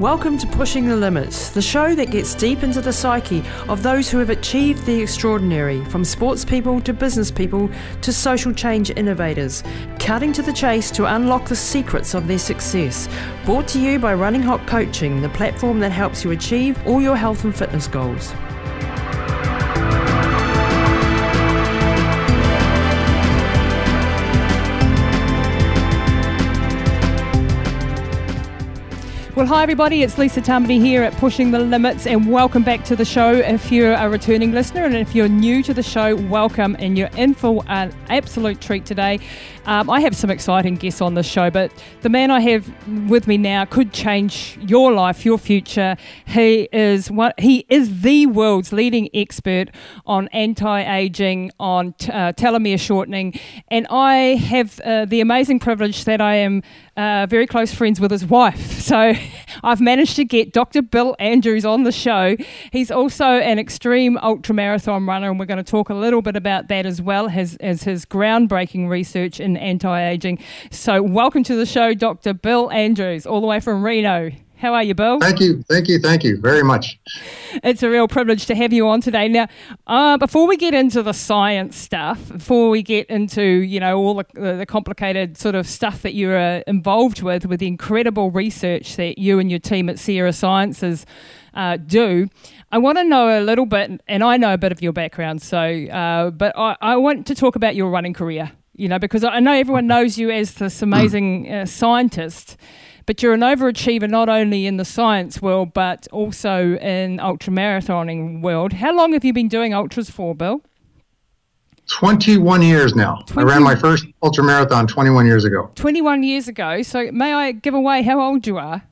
Welcome to Pushing the Limits, the show that gets deep into the psyche of those who have achieved the extraordinary, from sports people to business people to social change innovators, cutting to the chase to unlock the secrets of their success. Brought to you by Running Hot Coaching, the platform that helps you achieve all your health and fitness goals. Well, hi everybody, it's Lisa Tamati here at Pushing the Limits, and welcome back to the show. If you're a returning listener and if you're new to the show, welcome, and you're in for an absolute treat today. Um, I have some exciting guests on the show, but the man I have with me now could change your life, your future. He is what he is the world's leading expert on anti-aging, on t- uh, telomere shortening, and I have uh, the amazing privilege that I am uh, very close friends with his wife. So I've managed to get Dr. Bill Andrews on the show. He's also an extreme ultramarathon runner, and we're going to talk a little bit about that as well as, as his groundbreaking research in anti aging. So, welcome to the show, Dr. Bill Andrews, all the way from Reno. How are you, Bill? Thank you, thank you, thank you very much. It's a real privilege to have you on today. Now, uh, before we get into the science stuff, before we get into you know all the, the complicated sort of stuff that you're uh, involved with, with the incredible research that you and your team at Sierra Sciences uh, do, I want to know a little bit, and I know a bit of your background. So, uh, but I, I want to talk about your running career you know, because I know everyone knows you as this amazing uh, scientist, but you're an overachiever not only in the science world but also in ultramarathoning world. How long have you been doing ultras for, Bill? 21 years now. 20? I ran my first ultramarathon 21 years ago. 21 years ago. So may I give away how old you are?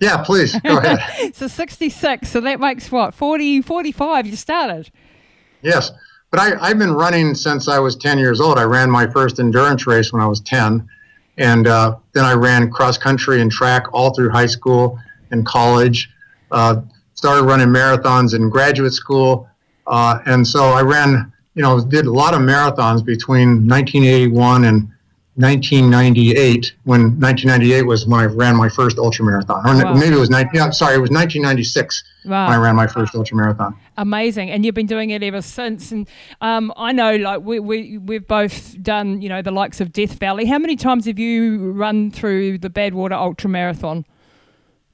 Yeah, please. Go ahead. so 66. So that makes what? 40, 45 you started? Yes. But I, I've been running since I was 10 years old. I ran my first endurance race when I was 10. And uh, then I ran cross country and track all through high school and college. Uh, started running marathons in graduate school. Uh, and so I ran, you know, did a lot of marathons between 1981 and 1998 when 1998 was when I ran my first ultra marathon. Or wow. maybe it was 19, yeah, sorry, it was 1996 wow. when I ran my first ultra marathon. Amazing, and you've been doing it ever since. And um, I know, like we we we've both done, you know, the likes of Death Valley. How many times have you run through the Badwater Ultra Marathon?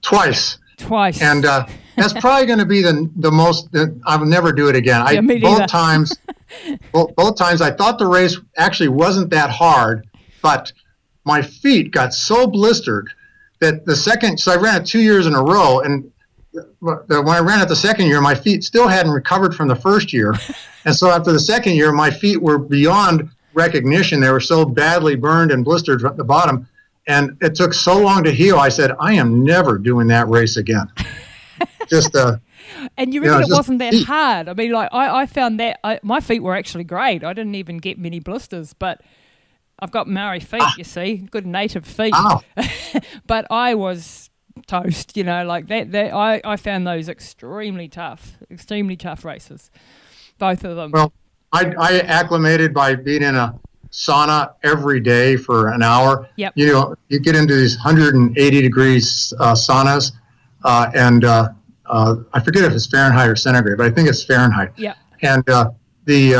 Twice. Twice. And uh, that's probably going to be the the most. Uh, I will never do it again. I yeah, both times. both, both times I thought the race actually wasn't that hard but my feet got so blistered that the second, so I ran it two years in a row, and when I ran it the second year, my feet still hadn't recovered from the first year. and so after the second year, my feet were beyond recognition. They were so badly burned and blistered at the bottom. And it took so long to heal. I said, I am never doing that race again. just, uh, and you reckon you know, it wasn't that hard? I mean, like, I, I found that I, my feet were actually great. I didn't even get many blisters, but I've got Maori feet, ah. you see, good native feet. Oh. but I was toast, you know, like that. that I, I found those extremely tough, extremely tough races, both of them. Well, I, I acclimated by being in a sauna every day for an hour. Yep. You know, you get into these 180 degrees uh, saunas, uh, and uh, uh, I forget if it's Fahrenheit or centigrade, but I think it's Fahrenheit. Yeah. And uh, the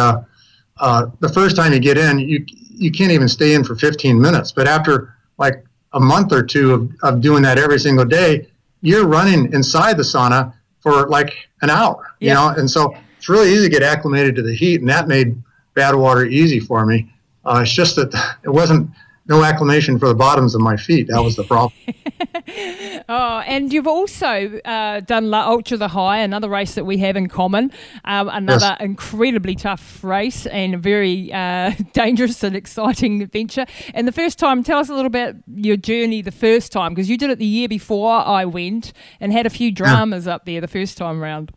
uh, the first time you get in, you you can't even stay in for 15 minutes. But after like a month or two of, of doing that every single day, you're running inside the sauna for like an hour, yeah. you know? And so it's really easy to get acclimated to the heat. And that made Badwater easy for me. Uh, it's just that it wasn't no acclimation for the bottoms of my feet. That was the problem. oh, and you've also uh, done La Ultra the High, another race that we have in common. Um, another yes. incredibly tough race and a very uh, dangerous and exciting adventure. And the first time, tell us a little bit your journey the first time, because you did it the year before I went and had a few dramas yeah. up there the first time round.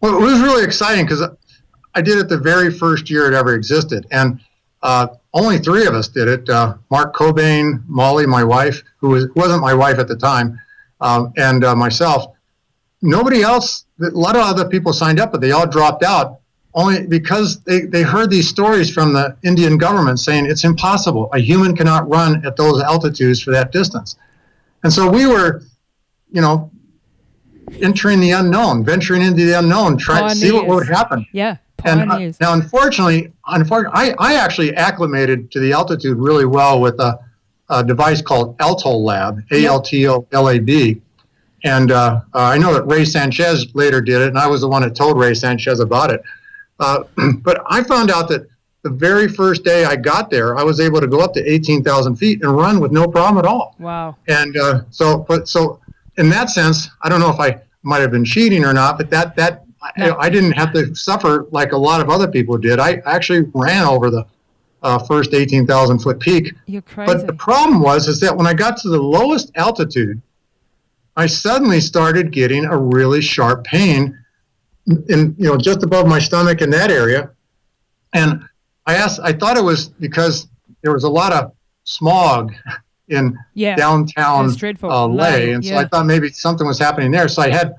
Well, it was really exciting because I did it the very first year it ever existed. And uh, only three of us did it. Uh, Mark Cockbain, Molly, my wife, who was, wasn't my wife at the time, um, and uh, myself. Nobody else, a lot of other people signed up, but they all dropped out only because they, they heard these stories from the Indian government saying it's impossible. A human cannot run at those altitudes for that distance. And so we were you know, entering the unknown, venturing into the unknown, trying to see what would happen. Yeah. And uh, now, unfortunately, unfortunately, I, I actually acclimated to the altitude really well with a, a device called Alto Lab, A L T O L A B. And uh, uh, I know that Ray Sanchez later did it, and I was the one that told Ray Sanchez about it. Uh, but I found out that the very first day I got there, I was able to go up to 18,000 feet and run with no problem at all. Wow. And uh, so, but so in that sense, I don't know if I might have been cheating or not, but that, that, no. I, I, didn't have to suffer like a lot of other people did. I actually ran over the uh, first 18,000 foot peak. You're crazy. But the problem was, is that when I got to the lowest altitude, I suddenly started getting a really sharp pain in, you know, just above my stomach in that area. And I asked, I thought it was because there was a lot of smog in yeah, downtown uh, Leh, and so. I thought maybe something was happening there. So I had,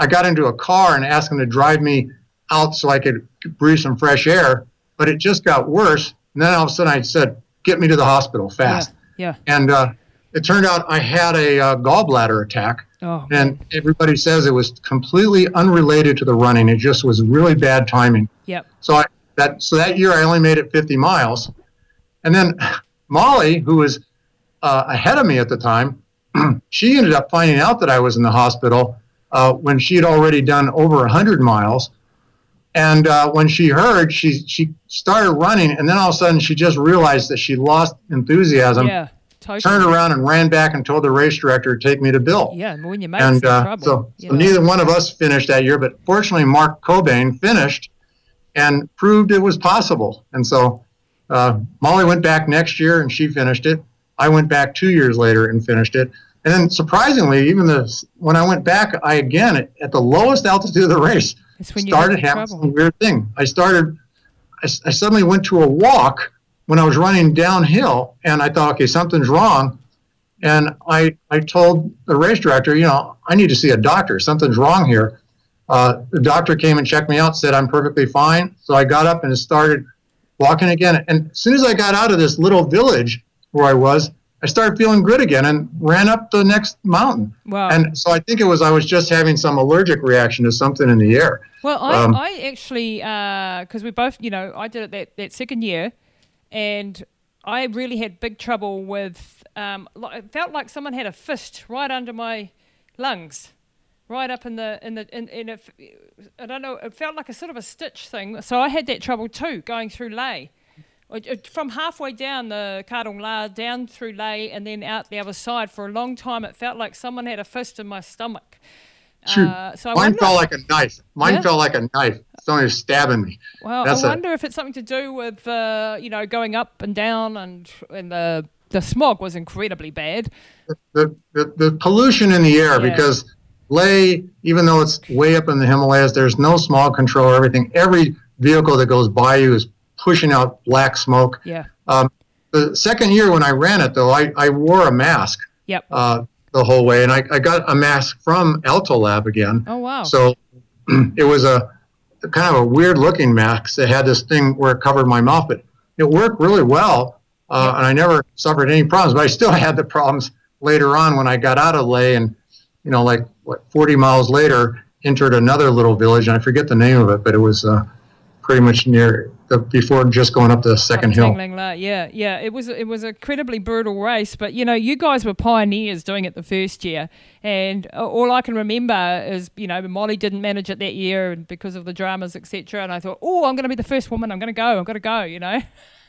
I got into a car and asked him to drive me out so I could breathe some fresh air. But it just got worse. And then all of a sudden I said, "Get me to the hospital fast." Yeah. yeah. And uh, it turned out I had a uh, gallbladder attack. Oh, and everybody says it was completely unrelated to the running. It just was really bad timing. Yep. So I that so that year I only made it 50 miles, and then Molly, who was uh, ahead of me at the time, she ended up finding out that I was in the hospital uh, when she had already done over 100 miles. And uh, when she heard, she she started running, and then all of a sudden she just realized that she lost enthusiasm. Yeah totally. turned around and ran back and told the race director to take me to Bill. Yeah, when you and uh, so, so neither one of us finished that year, but fortunately Mark Cockbain finished and proved it was possible. And so uh, Molly went back next year and she finished it. I went back two years later and finished it. And then surprisingly, even the when I went back, I again at, at the lowest altitude of the race started having some weird thing. I started, I, I suddenly went to a walk when I was running downhill, and I thought, okay, something's wrong. And I, I told the race director, you know, I need to see a doctor. Something's wrong here. Uh, the doctor came and checked me out, said I'm perfectly fine. So I got up and started walking again. And as soon as I got out of this little village where I was, I started feeling good again and ran up the next mountain. Wow. And so I think it was I was just having some allergic reaction to something in the air. Well, I, um, I actually, because uh, we both, you know, I did it that, that second year and I really had big trouble with. Um, it felt like someone had a fist right under my lungs, right up in the in the in, in it, I don't know. It felt like a sort of a stitch thing. So I had that trouble too going through Leh. From halfway down the Khardung La, down through Leh, and then out the other side for a long time, it felt like someone had a fist in my stomach. Uh, so Mine felt like a knife. Mine yeah? felt like a knife. Someone was stabbing me. Well, That's I wonder a, if it's something to do with uh, you know going up and down and and the the smog was incredibly bad. The the, the pollution in the air yeah. because Leh, even though it's way up in the Himalayas, there's no smog control everything. Every vehicle that goes by you is pushing out black smoke. Yeah. Um, the second year when I ran it, though, I, I wore a mask. Yep. Uh, the whole way, and I, I got a mask from Alto Lab again. Oh wow! So it was a kind of a weird looking mask that had this thing where it covered my mouth, but it worked really well, uh, and I never suffered any problems. But I still had the problems later on when I got out of Leh, and you know, like what 40 miles later, entered another little village, and I forget the name of it, but it was uh, pretty much near the, before just going up the second hill. Yeah, yeah. It was it was a incredibly brutal race, but you know, you guys were pioneers doing it the first year, and all I can remember is you know Molly didn't manage it that year because of the dramas, etc. And I thought, oh, I'm going to be the first woman. I'm going to go. I'm going to go. You know.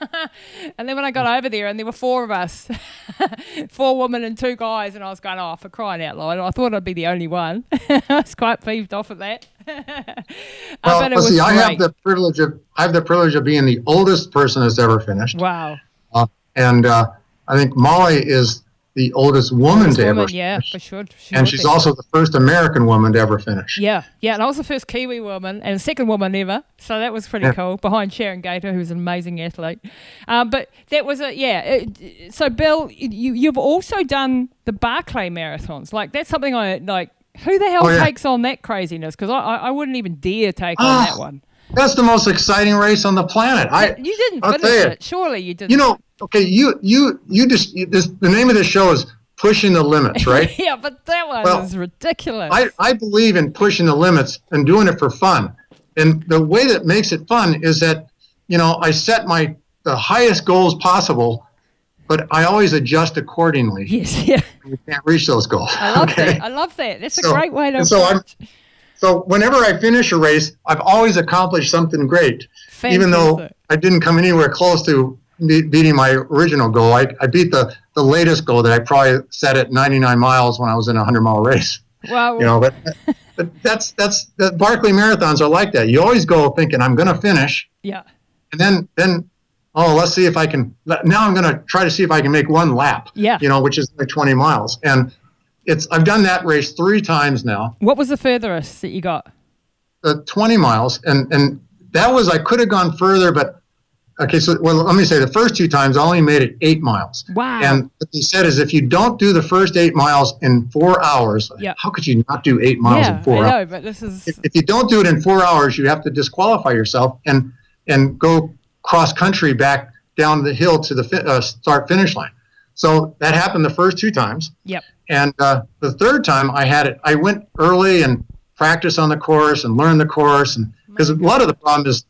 and then when I got over there, and there were four of us, four women and two guys, and I was going, oh, for crying out loud! I thought I'd be the only one. I was quite peeved off at that. well, well see, I have the privilege of I have the privilege of being the oldest person that's ever finished. Wow! Uh, and uh, I think Molly is the oldest woman oldest to woman, ever. Yeah, finish. for sure. She and she's be. also the first American woman to ever finish. Yeah, yeah, and I was the first Kiwi woman and second woman ever. So that was pretty yeah. cool. Behind Sharon Gayter, who's an amazing athlete. Um, but that was a yeah. It, so Bill, you you've also done the Barkley marathons. Like that's something I like. Who the hell oh, yeah. takes on that craziness? Because I, I, I wouldn't even dare take on ah, that one. That's the most exciting race on the planet. I you didn't I'll finish it. Surely you didn't. You know, okay, you you you just you, this, the name of this show is pushing the limits, right? yeah, but that one well, is ridiculous. I, I believe in pushing the limits and doing it for fun. And the way that makes it fun is that, you know, I set my the highest goals possible, but I always adjust accordingly. Yes, yeah. You can't reach those goals. I love okay? that. I love that. That's so, a great way to. So I'm, so whenever I finish a race, I've always accomplished something great, Fantastic. even though I didn't come anywhere close to beating my original goal. I, I beat the, the latest goal that I probably set at 99 miles when I was in a 100 mile race. Wow. You know, but, but that's, that's, the Barkley marathons are like that. You always go thinking, I'm going to finish. Yeah. And then, then, oh, let's see if I can, now I'm going to try to see if I can make one lap. Yeah. You know, which is like 20 miles. And it's, I've done that race three times now. What was the furthest that you got? Uh, 20 miles. And, and that was, I could have gone further, but Okay, so well, let me say the first two times I only made it eight miles. Wow. And what he said is if you don't do the first eight miles in four hours, yep. how could you not do eight miles yeah, in four I know, hours? but this is if, if, you don't do it in four hours, you have to disqualify yourself and and go cross country back down the hill to the fi- uh, start finish line. So that happened the first two times. Yep. And uh, the third time I had it, I went early and practiced on the course and learned the course, and because a lot of the problem is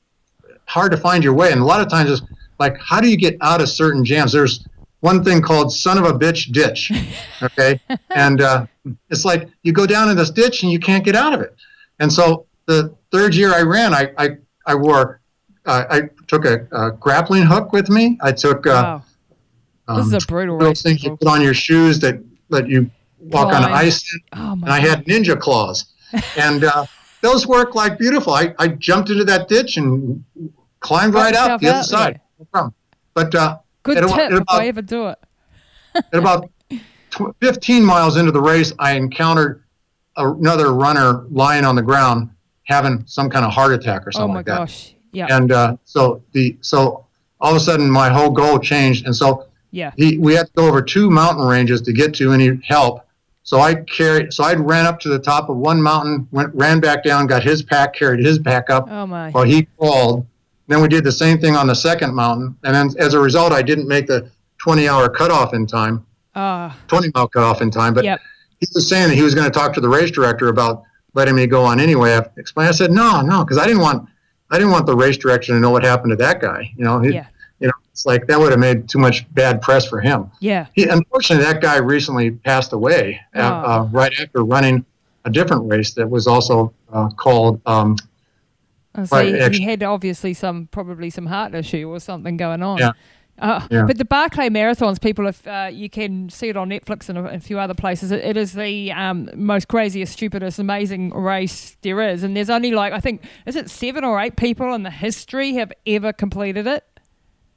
hard to find your way. And a lot of times it's like, how do you get out of certain jams? There's one thing called son of a bitch ditch. Okay. and uh, it's like you go down in this ditch and you can't get out of it. And so the third year I ran, I, I, I wore, uh, I took a, a, grappling hook with me. I took, uh, wow. this um, is a brutal race. things you put on your shoes that let you walk Blind. on ice. Oh and I had ninja claws. and uh, those work like beautiful. I, I jumped into that ditch and climbed right out the other side. No problem. But uh, good tip about, if I ever do it. at about 15 miles into the race, I encountered another runner lying on the ground having some kind of heart attack or something oh like that. Yeah. And uh, so the so all of a sudden my whole goal changed, and so yeah, he, we had to go over two mountain ranges to get to any help. So I carried, so I ran up to the top of one mountain, went, ran back down, got his pack, carried his pack up. Oh my! While he crawled, then we did the same thing on the second mountain, and then as a result, I didn't make the 20-hour cutoff in time, uh, 20-mile cutoff in time. But yep. he was saying that he was going to talk to the race director about letting me go on anyway. I explained. I said no, no, because I didn't want I didn't want the race director to know what happened to that guy. You know, he, yeah. you know, it's like that would have made too much bad press for him. Yeah. He, unfortunately, that guy recently passed away oh. uh, right after running a different race that was also uh, called. Um, so he, he, had obviously some probably some heart issue or something going on. Yeah. Uh, yeah. But the Barkley Marathons, people, if uh, you can see it on Netflix and a, a few other places, it, it is the um, most craziest, stupidest, amazing race there is. And there's only like I think is it seven or eight people in the history have ever completed it.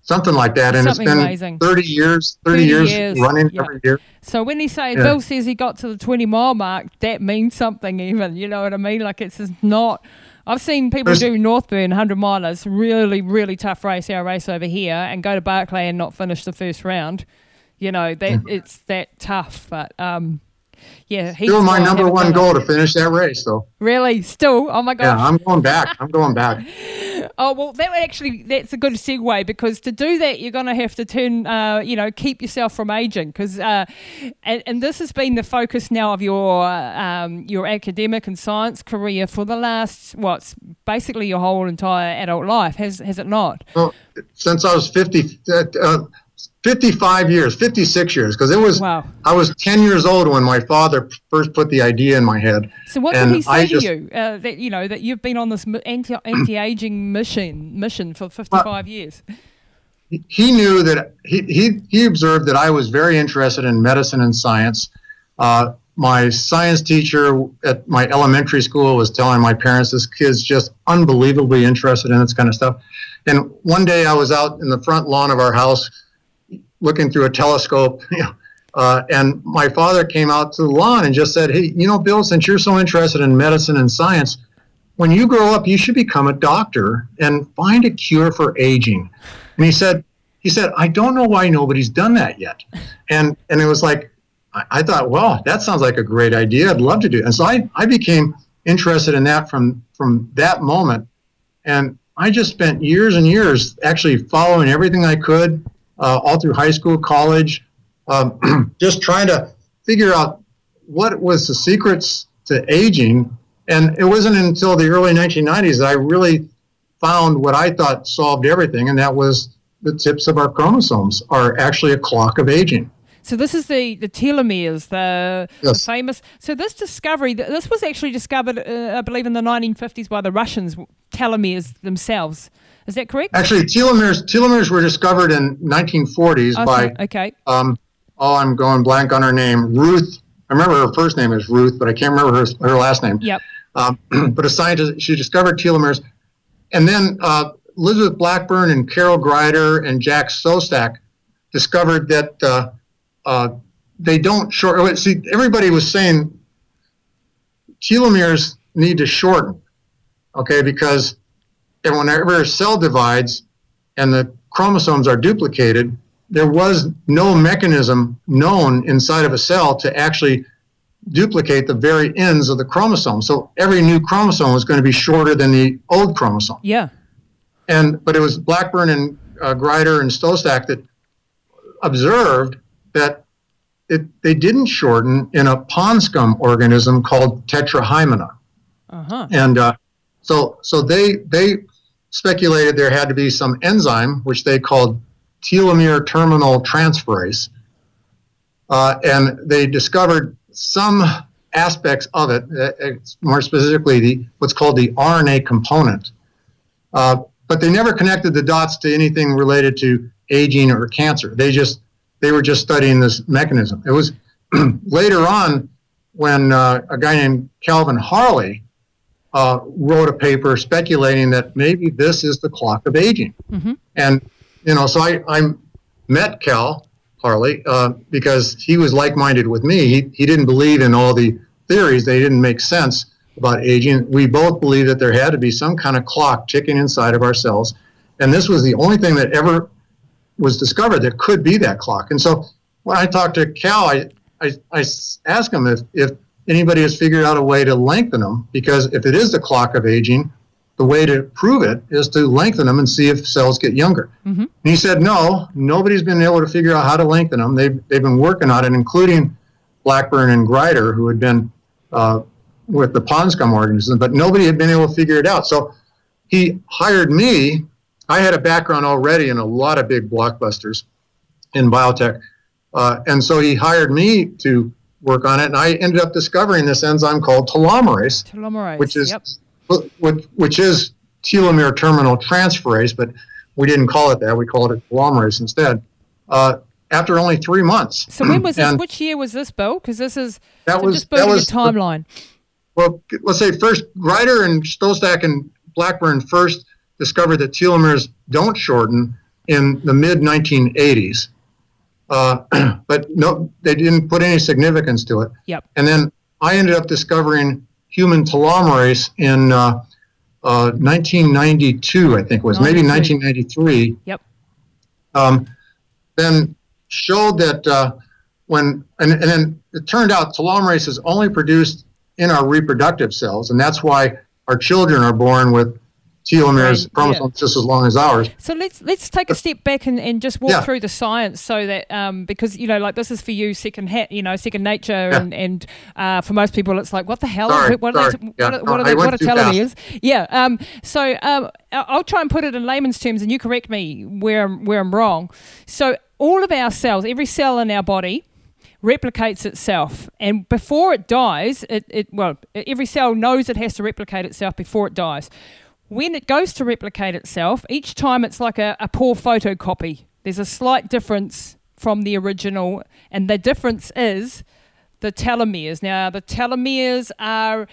Something like that, and Something it's been amazing. 30 years, 30, 30 years, years, running yeah. every year. So when he say yeah. Bill says he got to the 20 mile mark, that means something. Even you know what I mean? Like it's just not I've seen people There's, do Northburn 100 milers, really, really tough race, our race over here, and go to Barkley and not finish the first round. You know, that mm. it's that tough. But um, yeah, still my number one goal to finish that race, though. Really, still? Oh my gosh! Yeah, I'm going back. I'm going back. Oh well, that actually that's a good segue because to do that you're going to have to turn, uh, you know, keep yourself from aging because, uh, and, and, this has been the focus now of your um, your academic and science career for the last what's basically your whole entire adult life, has has it not? Well, since I was fifty. Uh, uh 55 years, 56 years, because it was, wow. I was 10 years old when my father first put the idea in my head. So what did he say I to just, you? Uh, that, you know, that you've been on this anti, anti-aging mission, mission for 55 well, years. He knew that, he, he, he observed that I was very interested in medicine and science. Uh, my science teacher at my elementary school was telling my parents this kid's just unbelievably interested in this kind of stuff. And one day I was out in the front lawn of our house looking through a telescope, you know, uh, and my father came out to the lawn and just said, "Hey, you know, Bill, since you're so interested in medicine and science, when you grow up, you should become a doctor and find a cure for aging." And he said, "He said, I don't know why nobody's done that yet." And and it was like, I, I thought, well, that sounds like a great idea. I'd love to do. It. And so I I became interested in that from from that moment, and I just spent years and years actually following everything I could uh, all through high school, college, um, just trying to figure out what was the secrets to aging. And it wasn't until the early 1990s that I really found what I thought solved everything, and that was the tips of our chromosomes are actually a clock of aging. So this is the, the telomeres, the, yes. the famous. So this discovery, this was actually discovered, uh, I believe, in the 1950s by the Russians, telomeres themselves. Is that correct? Actually, telomeres telomeres were discovered in 1940s okay. by. Okay. Um, oh, I'm going blank on her name. Ruth. I remember her first name is Ruth, but I can't remember her, her last name. Yep. Um, but a scientist, she discovered telomeres, and then uh, Elizabeth Blackburn and Carol Greider and Jack Szostak discovered that uh, uh, they don't short. See, everybody was saying telomeres need to shorten, okay, because and whenever a cell divides and the chromosomes are duplicated, there was no mechanism known inside of a cell to actually duplicate the very ends of the chromosome. So every new chromosome is going to be shorter than the old chromosome. Yeah. And but it was Blackburn and uh, Greider and Szostak that observed that it, they didn't shorten in a pond scum organism called Tetrahymena. Uh-huh. And uh, so so they they speculated there had to be some enzyme which they called telomere terminal transferase, uh, and they discovered some aspects of it, uh, more specifically the what's called the RNA component. Uh, but they never connected the dots to anything related to aging or cancer. They just they were just studying this mechanism. It was later on when uh, a guy named Calvin Harley uh, wrote a paper speculating that maybe this is the clock of aging. Mm-hmm. And you know, so I, I met Cal Harley uh, because he was like-minded with me. He, he didn't believe in all the theories; they didn't make sense about aging. We both believed that there had to be some kind of clock ticking inside of our cells, and this was the only thing that ever was discovered that could be that clock. And so when I talked to Cal, I, I, I asked him if, if anybody has figured out a way to lengthen them, because if it is the clock of aging, the way to prove it is to lengthen them and see if cells get younger. Mm-hmm. And he said, no, nobody's been able to figure out how to lengthen them. They've, they've been working on it, including Blackburn and Greider, who had been uh, with the pond scum organism, but nobody had been able to figure it out. So he hired me. I had a background already in a lot of big blockbusters in biotech. Uh, and so he hired me to work on it, and I ended up discovering this enzyme called telomerase, telomerase which is yep. which, which is telomere terminal transferase, but we didn't call it that. We called it telomerase instead. Uh, after only three months. So when was this? Which year was this, Bill? Because this is that was just that was timeline. Well, let's say first Greider and Szostak and Blackburn first discovered that telomeres don't shorten in the mid 1980s. Uh, but no, they didn't put any significance to it. Yep. And then I ended up discovering human telomerase in uh, uh, 1992, I think it was, maybe 1993. Yep. Um, then showed that uh, when, and, and then it turned out telomerase is only produced in our reproductive cells, and that's why our children are born with telomeres, right. chromosomes yeah. just as long as ours. So let's let's take a step back and, and just walk yeah. through the science so that um, because you know like this is for you second hat you know second nature yeah. and and uh, for most people it's like what the hell sorry, what, sorry. are they, what, what, are they, what are telomeres? Yeah. Um, so um, I'll try and put it in layman's terms and you correct me where where I'm wrong. So all of our cells, every cell in our body replicates itself and before it dies it, it well every cell knows it has to replicate itself before it dies when it goes to replicate itself, each time it's like a, a poor photocopy. There's a slight difference from the original, and the difference is the telomeres. Now, the telomeres are,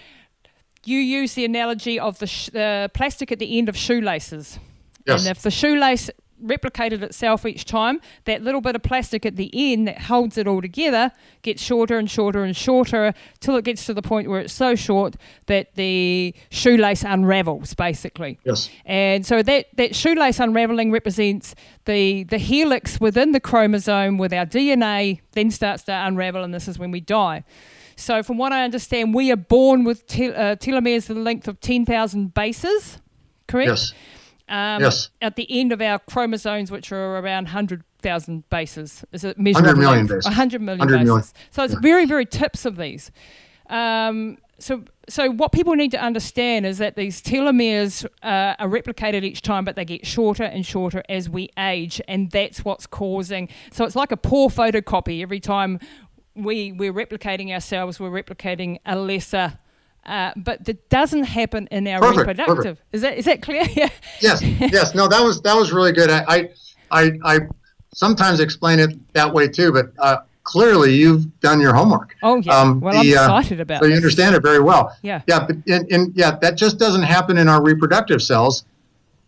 you use the analogy of the, sh- the plastic at the end of shoelaces. Yes. And if the shoelace replicated itself each time, that little bit of plastic at the end that holds it all together gets shorter and shorter and shorter till it gets to the point where it's so short that the shoelace unravels, basically. Yes. And so that, that shoelace unraveling represents the, the helix within the chromosome with our DNA then starts to unravel, and this is when we die. So, from what I understand, we are born with tel- uh, telomeres the length of 10,000 bases, correct? Yes. Um, yes. At the end of our chromosomes, which are around 100, thousand bases. Is it measured 100 million bases. 100 million 100 bases. Million. So it's yeah. very, very tips of these. Um, so, so what people need to understand is that these telomeres uh, are replicated each time, but they get shorter and shorter as we age, and that's what's causing. So it's like a poor photocopy. Every time we we're replicating ourselves, we're replicating a lesser. Uh, but that doesn't happen in our perfect, reproductive. Perfect. Is that is that clear? yes, yes. No, that was that was really good. I I I sometimes explain it that way too, but uh, clearly you've done your homework. Oh yeah. Um, well, the, I'm uh, excited about. So you understand it very well. Yeah. Yeah, but and, and yeah, that just doesn't happen in our reproductive cells,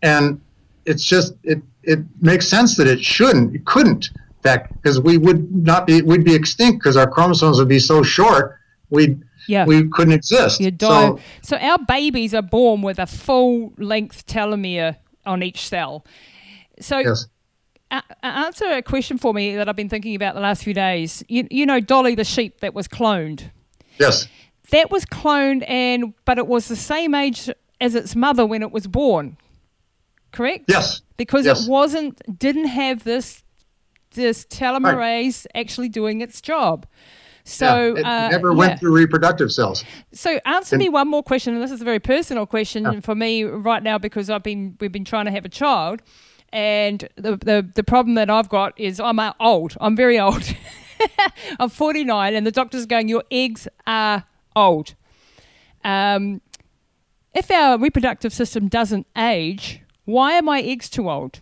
and it's just it it makes sense that it shouldn't, it couldn't, that because we would not be, we'd be extinct because our chromosomes would be so short, we yeah. we couldn't exist. You die. So, so our babies are born with a full length telomere on each cell. So yes answer a question for me that I've been thinking about the last few days. You, you know, Dolly the sheep that was cloned. Yes. That was cloned, and but it was the same age as its mother when it was born. Correct. Yes. Because yes. it wasn't, didn't have this this telomerase right. actually doing its job. So yeah, it uh, never went yeah. through reproductive cells. So answer and, me one more question, and this is a very personal question yeah. for me right now because I've been we've been trying to have a child. And the, the, the problem that I've got is I'm old. I'm very old. I'm 49, and the doctor's going, Your eggs are old. Um, if our reproductive system doesn't age, why are my eggs too old?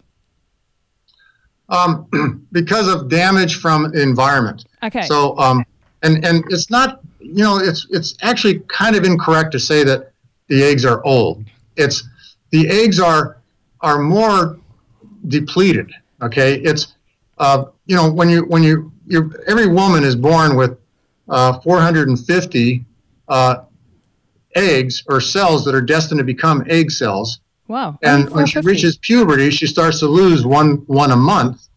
Um, because of damage from environment. Okay. So, um, and and it's not, you know, it's it's actually kind of incorrect to say that the eggs are old. It's the eggs are are more depleted. Okay, it's uh, you know when you when you you every woman is born with uh, 450 uh, eggs or cells that are destined to become egg cells. Wow! And when she reaches puberty, she starts to lose one one a month,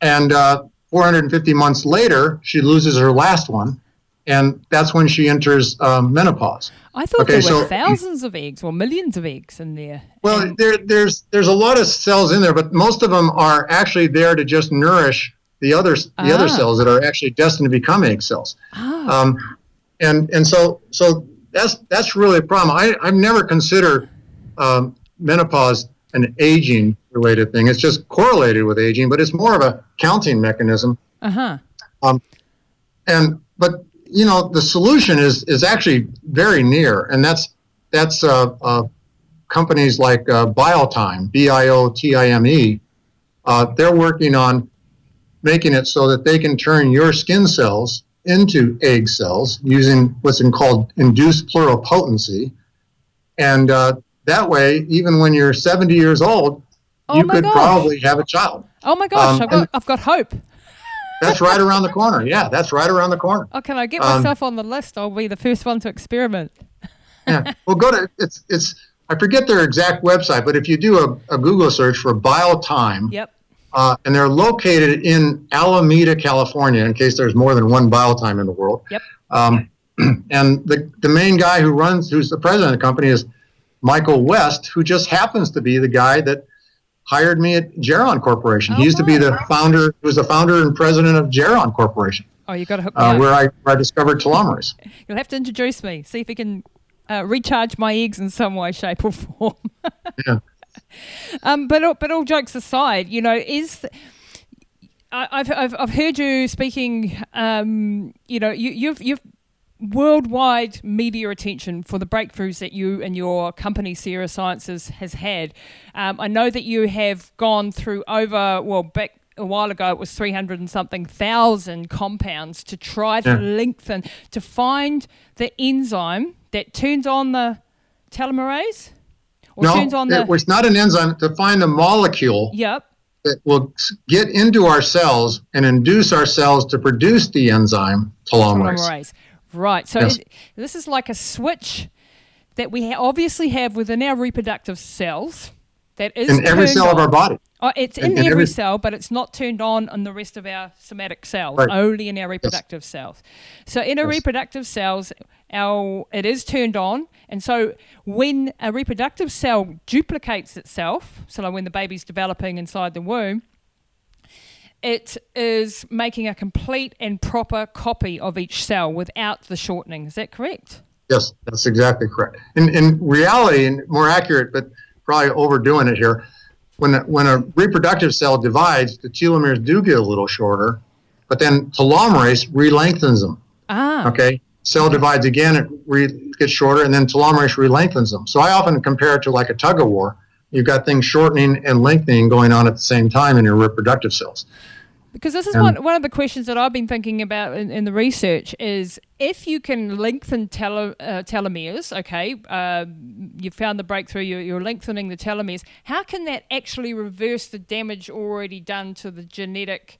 and uh, 450 months later, she loses her last one, and that's when she enters um, menopause. I thought okay, there were so, thousands of eggs or millions of eggs in there. Well, and there, there's there's a lot of cells in there, but most of them are actually there to just nourish the other the ah. other cells that are actually destined to become egg cells. Ah. Um, and and so so that's that's really a problem. I I've never considered um, menopause an aging related thing. It's just correlated with aging, but it's more of a counting mechanism. Uh huh. Um, and but you know, the solution is is actually very near, and that's that's uh, uh, companies like uh, Biotime, B-I-O-T-I-M-E. Uh, they're working on making it so that they can turn your skin cells into egg cells using what's called induced pluripotency, and uh, that way, even when you're 70 years old, oh you could gosh. probably have a child. Oh my gosh, um, I've, got, I've got hope. That's right around the corner. Yeah, that's right around the corner. Oh, can I get myself um, on the list? I'll be the first one to experiment. yeah. Well, go to it's it's. I forget their exact website, but if you do a, a Google search for Biotime, yep. Uh, and they're located in Alameda, California. In case there's more than one Biotime in the world. Yep. Um, and the the main guy who runs, who's the president of the company, is Michael West, who just happens to be the guy that hired me at Geron Corporation. Oh, he used to be the founder, he was the founder and president of Geron Corporation. Oh, you got to hook uh, Where I, where I discovered telomerase. You'll have to introduce me, see if we can uh, recharge my eggs in some way, shape, or form. yeah. Um, but, but all jokes aside, you know, is. I, have I've, I've heard you speaking. Um, you know, you, you've you've worldwide media attention for the breakthroughs that you and your company Sierra Sciences has had. Um, I know that you have gone through over well back a while ago it was 300 and something thousand compounds to try to yeah. lengthen to find the enzyme that turns on the telomerase or no, turns on the it was not an enzyme to find the molecule yep that will get into our cells and induce our cells to produce the enzyme telomerase. telomerase. Right. So yes. it, this is like a switch that we ha- obviously have within our reproductive cells. That is in every cell on. of our body. Oh, it's in, in, in every, every, cell, but it's not turned on in the rest of our somatic cells. Right. Only in our reproductive yes. cells. So in our yes. reproductive cells, our it is turned on, and so when a reproductive cell duplicates itself, so like when the baby's developing inside the womb, it is making a complete and proper copy of each cell without the shortening. Is that correct? Yes, that's exactly correct. In, in reality, and more accurate, but probably overdoing it here, when a, when a reproductive cell divides, the telomeres do get a little shorter, but then telomerase re-lengthens them. Ah. Okay. Cell divides again, it re- gets shorter, and then telomerase re-lengthens them. So I often compare it to like a tug of war. You've got things shortening and lengthening going on at the same time in your reproductive cells. Because this is one, one of the questions that I've been thinking about in, in the research is if you can lengthen tele, uh, telomeres, okay, uh, you found the breakthrough, you're, you're, lengthening the telomeres, how can that actually reverse the damage already done to the genetic,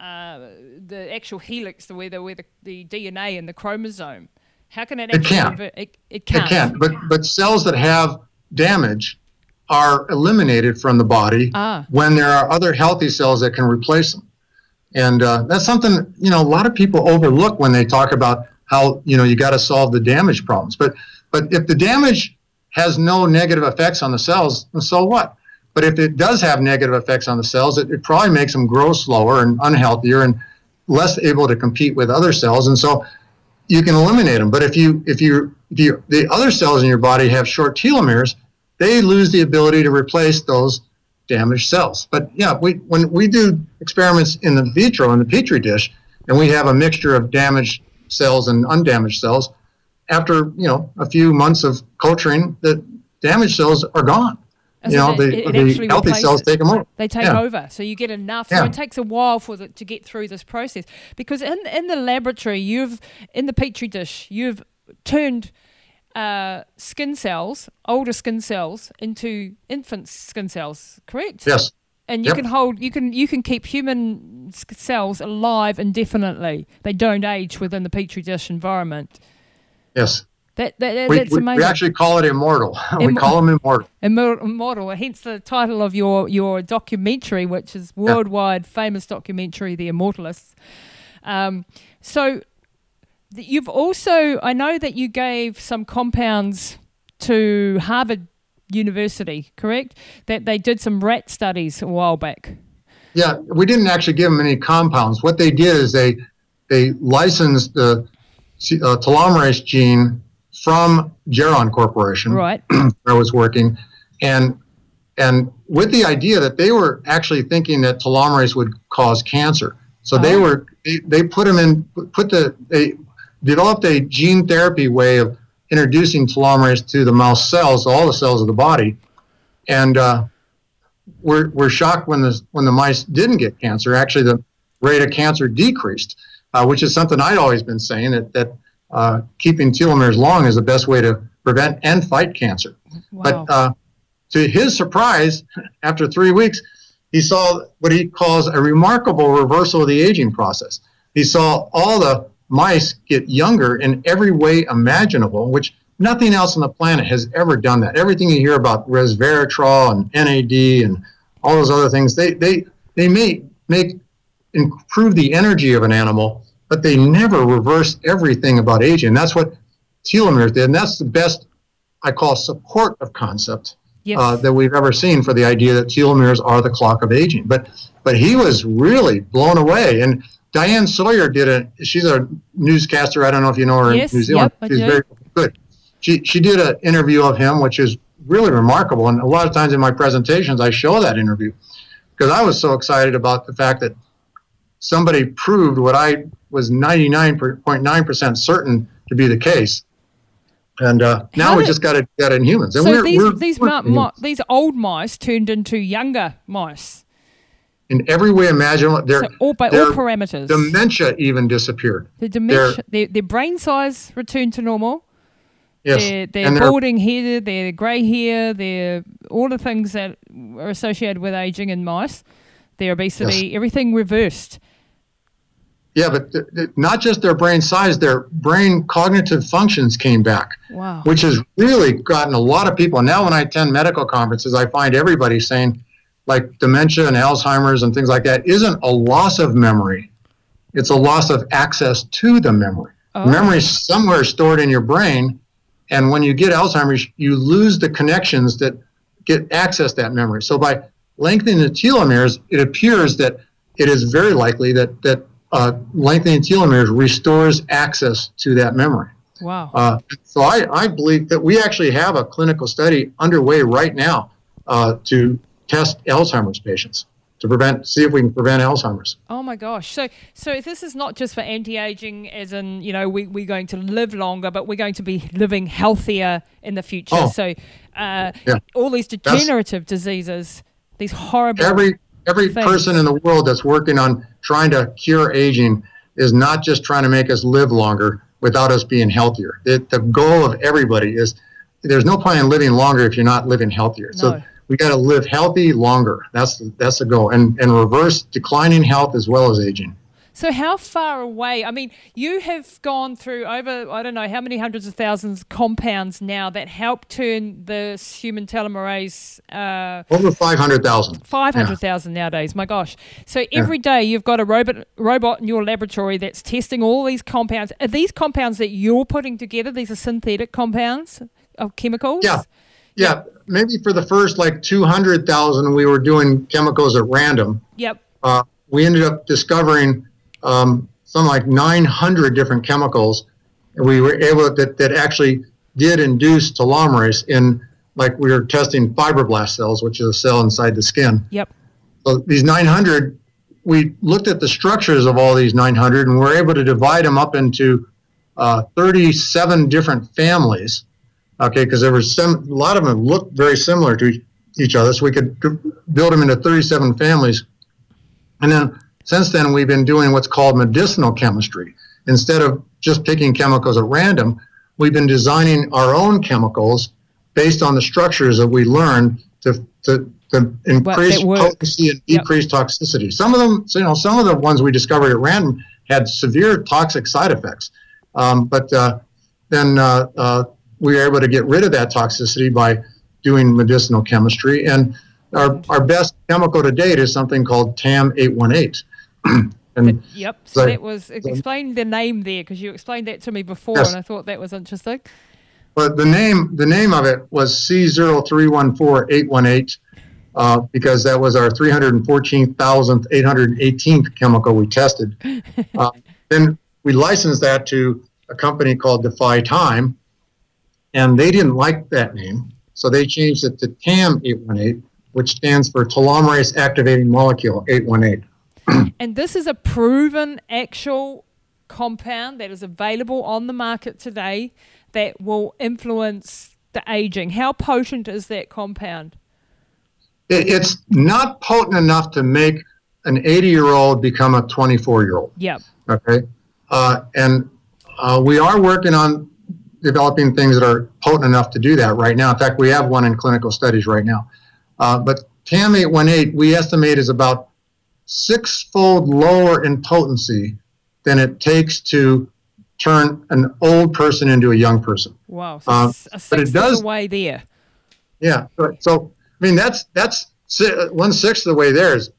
uh, the actual helix, the where, the, where the, the DNA and the chromosome? How can it actually? It can't. Rever- it, it can't. It can't. But, but cells that have damage are eliminated from the body ah. when there are other healthy cells that can replace them. And uh, that's something you know a lot of people overlook when they talk about how you know you got to solve the damage problems. But but if the damage has no negative effects on the cells, then so what? But if it does have negative effects on the cells, it, it probably makes them grow slower and unhealthier and less able to compete with other cells. And so you can eliminate them. But if you if you if you the other cells in your body have short telomeres, they lose the ability to replace those damaged cells. But yeah, we when we do experiments in the vitro in the petri dish, and we have a mixture of damaged cells and undamaged cells, after you know a few months of culturing, the damaged cells are gone. You know, it, the, it, the healthy cells take them over. They take yeah. over, so you get enough. Yeah. So it takes a while for the, to get through this process because in in the laboratory, you've in the petri dish, you've turned uh, skin cells, older skin cells, into infant skin cells. Correct? Yes. And you Yep. can hold, you can you can keep human cells alive indefinitely. They don't age within the petri dish environment. Yes. That, that, We, amazing. we actually call it immortal. we call them immortal. Immor- Immortal, hence the title of your, your documentary, which is worldwide famous documentary, The Immortalists. Um, so you've also, I know that you gave some compounds to Harvard University, correct? That they did some rat studies a while back. Yeah, we didn't actually give them any compounds. What they did is they they licensed the uh, telomerase gene from Geron Corporation, Right. where I was working, and and with the idea that they were actually thinking that telomerase would cause cancer. So they Oh. were they, they put them in put the they developed a gene therapy way of introducing telomerase to the mouse cells, all the cells of the body, and uh, we're, we're shocked when the when the mice didn't get cancer. Actually, the rate of cancer decreased, uh, which is something I'd always been saying that that uh, keeping telomeres long is the best way to prevent and fight cancer. Wow. But uh, to his surprise, after three weeks, he saw what he calls a remarkable reversal of the aging process. He saw all the mice get younger in every way imaginable, which nothing else on the planet has ever done that. Everything you hear about resveratrol and NAD and all those other things, they they they may make improve the energy of an animal, but they never reverse everything about aging. That's what telomeres did, and that's the best I call support of concept Yes. uh, that we've ever seen for the idea that telomeres are the clock of aging. But but he was really blown away. And Diane Sawyer did a. She's a newscaster. I don't know if you know her Yes, in New Zealand. yep, She's very good. She she did an interview of him, which is really remarkable. And a lot of times in my presentations, I show that interview because I was so excited about the fact that somebody proved what I was 99.9% certain to be the case. And uh, now How we did- just got it got it in humans. And so we're, these we're, these we're mi- in humans. mi- these old mice turned into younger mice. In every way imaginable. Their, So all by their all parameters. dementia even disappeared. the dementia, their, their brain size returned to normal. Yes, Their, their their, balding hair, their grey hair, their all the things that are associated with aging in mice, their obesity, everything reversed. yeah, but th- th- not just their brain size, their brain cognitive functions came back, Wow. which has really gotten a lot of people. Now, when I attend medical conferences, I find everybody saying, like dementia and Alzheimer's and things like that, isn't a loss of memory; it's a loss of access to the memory. Oh. Memory is somewhere stored in your brain, and when you get Alzheimer's, you lose the connections that get access to that memory. So by lengthening the telomeres, it appears that it is very likely that that uh, lengthening telomeres restores access to that memory. Wow. Uh, so I, I believe that we actually have a clinical study underway right now uh, to test Alzheimer's patients to prevent, see if we can prevent Alzheimer's. Oh my gosh! So, so this is not just for anti-aging, as in you know we we're going to live longer, but we're going to be living healthier in the future. Oh. So, uh, yeah. all these degenerative that's, diseases, these horrible. Every every things. person in the world that's working on trying to cure aging is not just trying to make us live longer without us being healthier. It, the goal of everybody is there's no point in living longer if you're not living healthier. No. So we got to live healthy longer. That's that's the goal, and and reverse declining health as well as aging. So how far away? I mean, you have gone through over I don't know how many hundreds of thousands of compounds now that help turn the human telomerase uh, over five hundred thousand. Five hundred thousand yeah. nowadays. My gosh! So every yeah. day you've got a robot robot in your laboratory that's testing all these compounds. Are these compounds that you're putting together? These are synthetic compounds of chemicals. Yeah, yeah. Maybe for the first like two hundred thousand, we were doing chemicals at random. Yep. Uh, we ended up discovering um, something like 900 different chemicals. And we were able to, that, that actually did induce telomerase in, like we were testing fibroblast cells, which is a cell inside the skin. Yep. So these 900, we looked at the structures of all these 900 and we're able to divide them up into uh, 37 different families. Okay, because there was some, a lot of them looked very similar to each other, so we could build them into 37 families. And then since then, we've been doing what's called medicinal chemistry. Instead of just picking chemicals at random, we've been designing our own chemicals based on the structures that we learned to, to, to increase potency and decrease yep. toxicity. Some of them, you know, some of the ones we discovered at random had severe toxic side effects. Um, but uh, then uh, uh, we were able to get rid of that toxicity by doing medicinal chemistry. And our, our best chemical to date is something called TAM 818. and yep. So, so that was explain the name there because you explained that to me before, yes. and I thought that was interesting. But the name the name of it was C 314 uh, because that was our 314,000th 818th chemical we tested. uh, then we licensed that to a company called Defy Time, and they didn't like that name, so they changed it to TAM 818, which stands for telomerase activating molecule 818. and this is a proven actual compound that is available on the market today that will influence the aging. How potent is that compound? It's not potent enough to make an 80 year old become a 24 year old. Yep. Okay. Uh, and uh, we are working on developing things that are potent enough to do that right now. In fact, we have one in clinical studies right now. Uh, but TAM 818, we estimate is about sixfold lower in potency than it takes to turn an old person into a young person. Wow! So um, but it does way there. Yeah. So I mean, that's that's one sixth of the way there is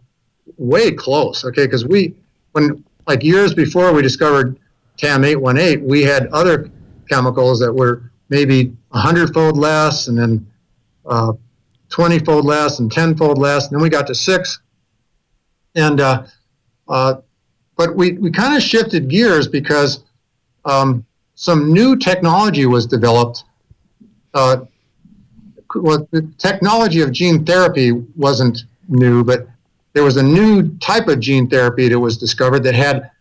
way close. Okay, because we when like years before we discovered TAM eight one eight, we had other chemicals that were maybe a hundredfold less, and then uh, twenty fold less, and ten fold less, and then we got to six and uh, uh, but we, we kind of shifted gears because um, some new technology was developed. Uh, well, the technology of gene therapy wasn't new, but there was a new type of gene therapy that was discovered that had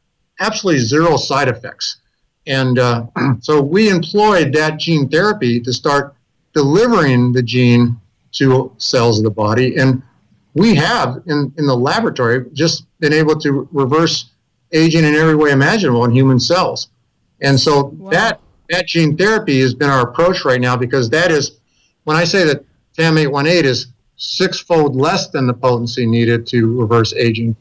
absolutely zero side effects. And uh, so we employed that gene therapy to start delivering the gene to cells of the body. And we have in, in the laboratory just been able to reverse aging in every way imaginable in human cells. And so wow. that that gene therapy has been our approach right now because that is when I say that TAM 818 is sixfold less than the potency needed to reverse aging,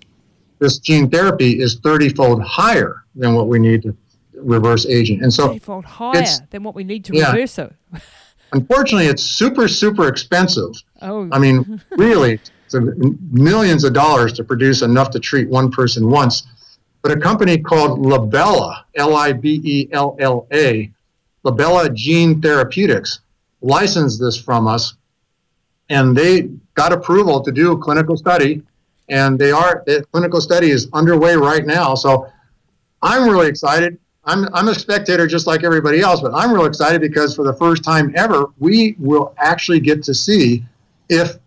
this gene therapy is 30 fold higher than what we need to reverse aging. And so 30 fold higher than what we need to yeah, reverse it. unfortunately, it's super, super expensive. Oh. I mean, really, millions of dollars to produce enough to treat one person once. But a company called Libella, L I B E L L A, Libella Gene Therapeutics, licensed this from us, and they got approval to do a clinical study and they are the clinical study is underway right now. So I'm really excited. I'm I'm a spectator just like everybody else, but I'm real excited because for the first time ever, we will actually get to see if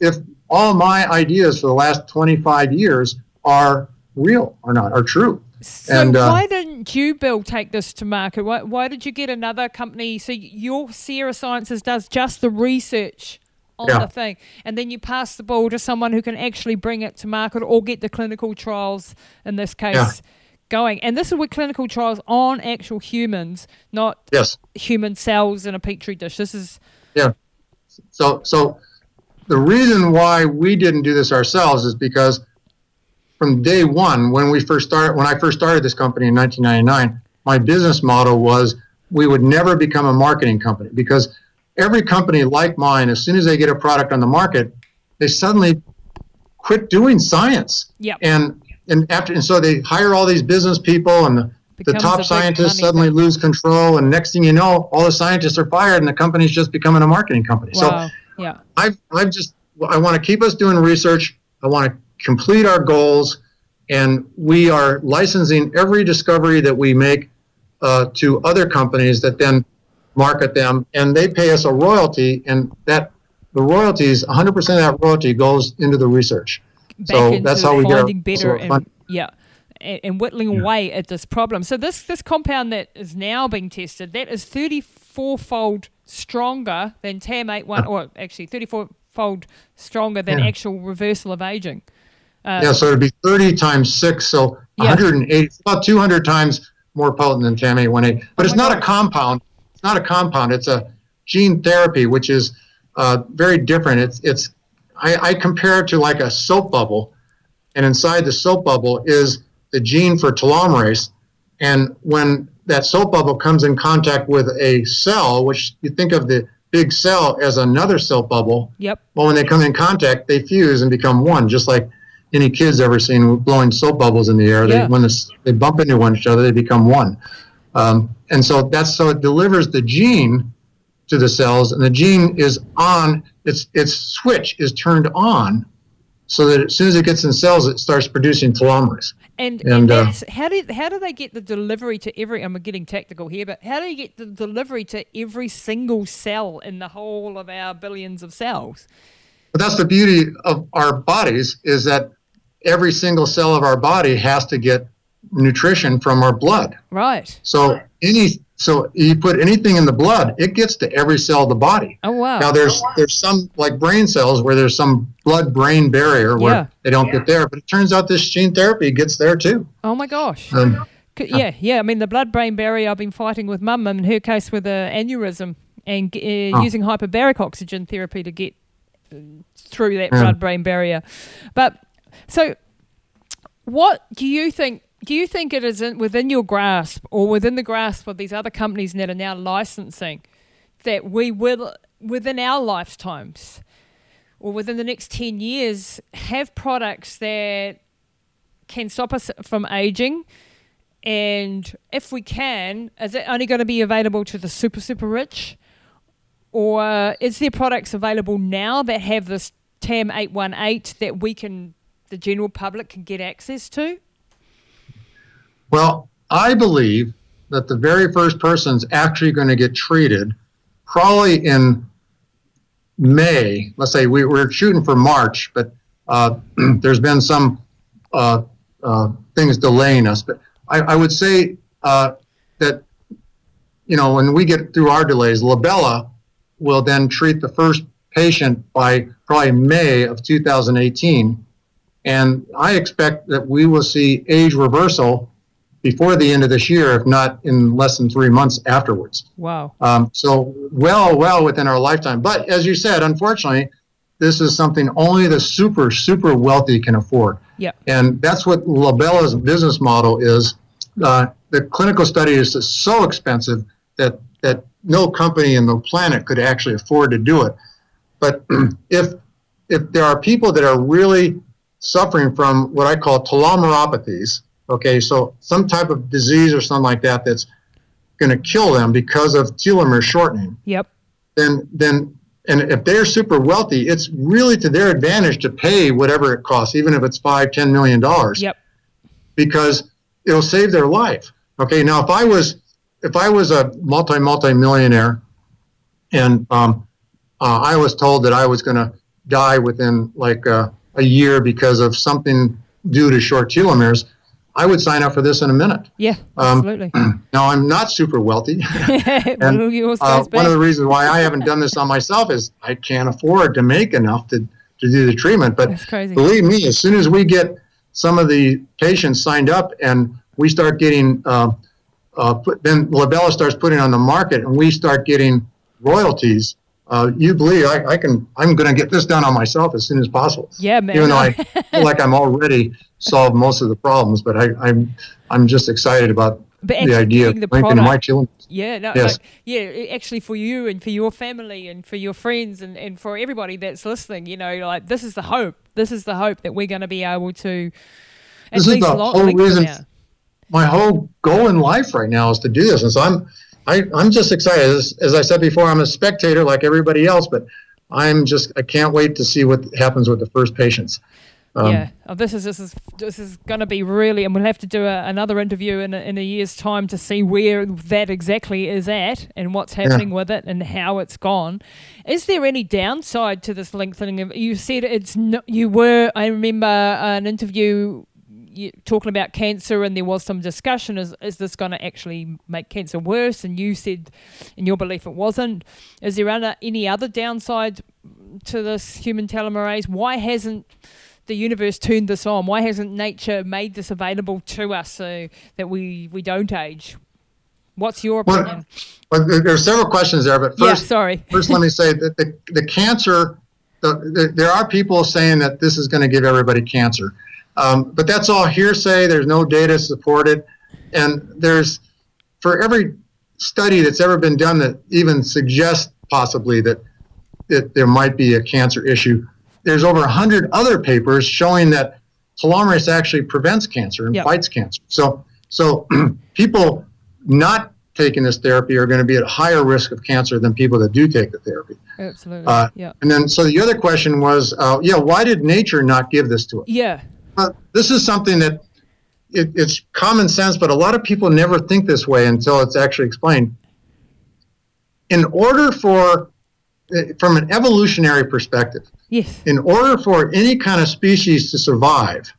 if all my ideas for the last 25 years are real or not, are true. So and, uh, why didn't you, Bill, take this to market? Why, why did you get another company? So your Sierra Sciences does just the research on yeah. the thing, and then you pass the ball to someone who can actually bring it to market or get the clinical trials in this case. Yeah. Going and this is with clinical trials on actual humans, not yes. human cells in a petri dish. This is yeah. So so the reason why we didn't do this ourselves is because from day one, when we first started, when I first started this company in 1999, my business model was we would never become a marketing company because every company like mine, as soon as they get a product on the market, they suddenly quit doing science. Yeah. And and after and so they hire all these business people and the, top scientists suddenly thing. lose control and next thing you know, all the scientists are fired and the company's just becoming a marketing company. Wow. So yeah. I've I've just I want to keep us doing research. I want to complete our goals, and we are licensing every discovery that we make uh, to other companies that then market them, and they pay us a royalty, and that the royalties, 100% of that royalty goes into the research. Back so that's how we get better and, yeah and whittling yeah. away at this problem. So this this compound that is now being tested that is 34 fold stronger than TAM81 uh, or actually 34 fold stronger than yeah. actual reversal of aging. Uh, yeah, so it'd be 30 times 6, so yeah. 180, about 200 times more potent than TAM818. But oh it's not God. a compound. It's not a compound. It's a gene therapy, which is uh, very different. It's, it's I, I compare it to like a soap bubble, and inside the soap bubble is the gene for telomerase. And when that soap bubble comes in contact with a cell, which you think of the big cell as another soap bubble. Yep. Well, when they come in contact, they fuse and become one, just like any kids ever seen blowing soap bubbles in the air. Yeah. They, when this, they bump into one another, they become one. Um, and so that's so it delivers the gene to the cells, and the gene is on. Its its switch is turned on, so that as soon as it gets in cells, it starts producing telomerase. And, and, and uh, how do how do they get the delivery to every? I'm getting tactical here, but how do you get the delivery to every single cell in the whole of our billions of cells? But that's the beauty of our bodies is that every single cell of our body has to get nutrition from our blood. Right. So any so you put anything in the blood, it gets to every cell of the body. Oh wow. Now there's there's some like brain cells where there's some blood brain barrier where yeah. they don't yeah. get there, but it turns out this gene therapy gets there too. Oh my gosh. Um, yeah, yeah. I mean the blood brain barrier. I've been fighting with mum in her case with an aneurysm and uh, oh. using hyperbaric oxygen therapy to get through that yeah. blood brain barrier. But so, what do you think? Do you think it is in, within your grasp or within the grasp of these other companies that are now licensing that we will, within our lifetimes or within the next 10 years, have products that can stop us from aging? And if we can, is it only going to be available to the super, super rich? Or is there products available now that have this TAM 818 that we can the general public can get access to? Well, I believe that the very first person's actually going to get treated probably in May. Let's say we, are shooting for March, but uh, there's been some uh, uh, things delaying us. But I, I would say uh, that, you know, when we get through our delays, Libella will then treat the first patient by probably May of 2018 and I expect that we will see age reversal before the end of this year, if not in less than three months afterwards. Wow. Um, so well, well within our lifetime. But as you said, unfortunately, this is something only the super, super wealthy can afford. Yeah. And that's what Libella's business model is. Uh, the clinical study is so expensive that that no company in the planet could actually afford to do it. But if if there are people that are really suffering from what I call telomeropathies. Okay, so some type of disease or something like that that's going to kill them because of telomere shortening. Yep. Then, then and if they're super wealthy, it's really to their advantage to pay whatever it costs, even if it's five, ten million dollars. Yep. Because it'll save their life. Okay. Now, if I was if I was a multi multi millionaire, and um, uh, I was told that I was going to die within like uh, a year because of something due to short telomeres, I would sign up for this in a minute. Yeah, um, absolutely. now I'm not super wealthy, and uh, one of the reasons why I haven't done this on myself is I can't afford to make enough to to do the treatment. But believe me, as soon as we get some of the patients signed up and we start getting, uh, uh, put, then Libella starts putting on the market, and we start getting royalties uh, you believe I, I can I'm going to get this done on myself as soon as possible. Yeah, man. Even though I feel like I'm already solved most of the problems, but I, am I'm, I'm just excited about but the idea of the my children. Yeah, no, yes. Like, yeah, actually for you and for your family and for your friends and, and for everybody that's listening, you know, like this is the hope. This is the hope that we're going to be able to. this is the whole reason. My whole goal in life right now is to do this, and so I'm I, I'm just excited. As, as I said before, I'm a spectator like everybody else, but I'm just I can't wait to see what happens with the first patients. Um, yeah, oh, this is this is this is going to be really, and we'll have to do a, another interview in a, in a year's time to see where that exactly is at and what's happening yeah. with it and how it's gone. Is there any downside to this lengthening? Of, you said it's no, you were. I remember an interview talking about cancer, and there was some discussion: is is this going to actually make cancer worse? And you said, in your belief, it wasn't. Is there other, any other downside to this human telomerase? Why hasn't the universe turned this on? Why hasn't nature made this available to us so that we we don't age? What's your opinion? Well, well there are several questions there, but first, yeah, sorry. first, let me say that the, the cancer. The, the, there are people saying that this is going to give everybody cancer. Um, but that's all hearsay. There's no data to support it. And there's, for every study that's ever been done that even suggests possibly that, that there might be a cancer issue, there's over 100 other papers showing that telomerase actually prevents cancer and yep. fights cancer. So, so people not taking this therapy are going to be at higher risk of cancer than people that do take the therapy. Absolutely. Uh, yeah. And then, so the other question was, uh, yeah, why did nature not give this to us? Yeah. Uh, this is something that it, it's common sense, but a lot of people never think this way until it's actually explained. In order for, uh, from an evolutionary perspective, yes. in order for any kind of species to survive,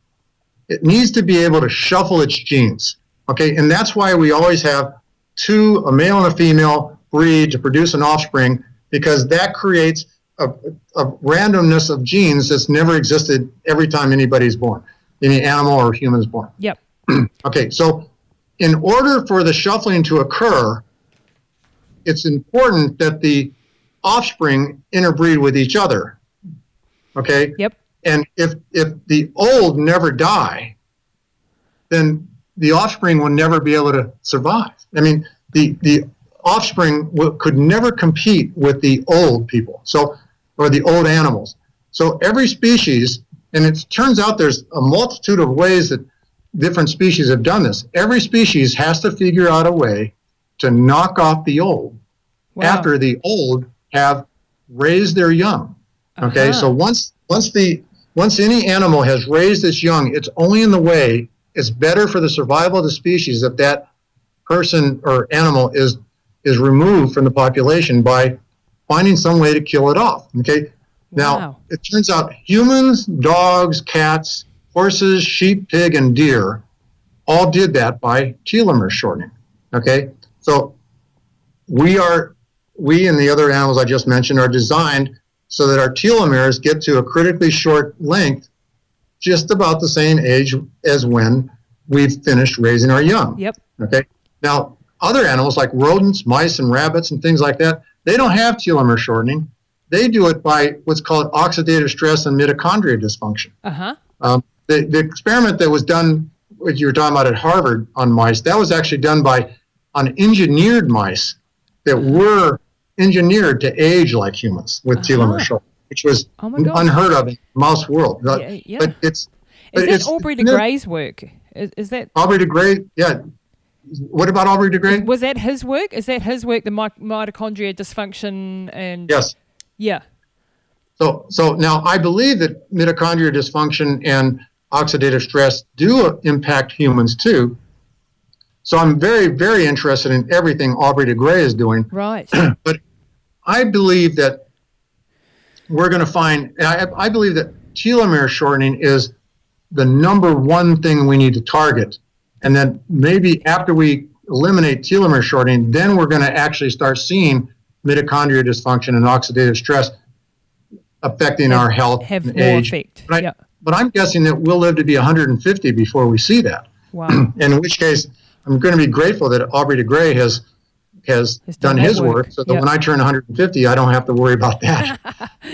it needs to be able to shuffle its genes. Okay, and that's why we always have two, a male and a female, breed to produce an offspring because that creates a, a randomness of genes that's never existed every time anybody's born, any animal or human is born. Yep. okay, so in order for the shuffling to occur, it's important that the offspring interbreed with each other. Okay. Yep. And if if the old never die, then the offspring will never be able to survive. I mean, the the offspring will, could never compete with the old people. So or the old animals. So every species, and it turns out there's a multitude of ways that different species have done this. Every species has to figure out a way to knock off the old wow. after the old have raised their young. Okay, uh-huh. so once once the once any animal has raised its young, it's only in the way it's better for the survival of the species if that person or animal is is removed from the population by finding some way to kill it off. Okay. Now, wow. it turns out humans, dogs, cats, horses, sheep, pig, and deer all did that by telomere shortening. Okay. So we are, we and the other animals I just mentioned are designed so that our telomeres get to a critically short length just about the same age as when we've finished raising our young. Yep. Okay. Now, other animals like rodents, mice, and rabbits and things like that, they don't have telomere shortening. They do it by what's called oxidative stress and mitochondria dysfunction. Uh-huh. Um, the, the experiment that was done, what you were talking about at Harvard on mice, that was actually done by on engineered mice that were engineered to age like humans with uh-huh. telomere shortening, which was oh unheard of in mouse world. But, yeah, yeah. but it's is that Aubrey de Grey's work? Is, is that Aubrey de Grey? Yeah, what about Aubrey de Grey? Was that his work? Is that his work, the mitochondria dysfunction and? Yes. Yeah. So, so now I believe that mitochondrial dysfunction and oxidative stress do impact humans too. So I'm very, very interested in everything Aubrey de Grey is doing. Right. but I believe that we're going to find, I, I believe that telomere shortening is the number one thing we need to target. And then maybe after we eliminate telomere shortening, then we're going to actually start seeing mitochondrial dysfunction and oxidative stress affecting have, our health have and more age. Effect. But, I, yep. but I'm guessing that we'll live to be 150 before we see that. Wow. and in which case, I'm going to be grateful that Aubrey de Grey has has done, done his work, work so that yep. when I turn 150, I don't have to worry about that.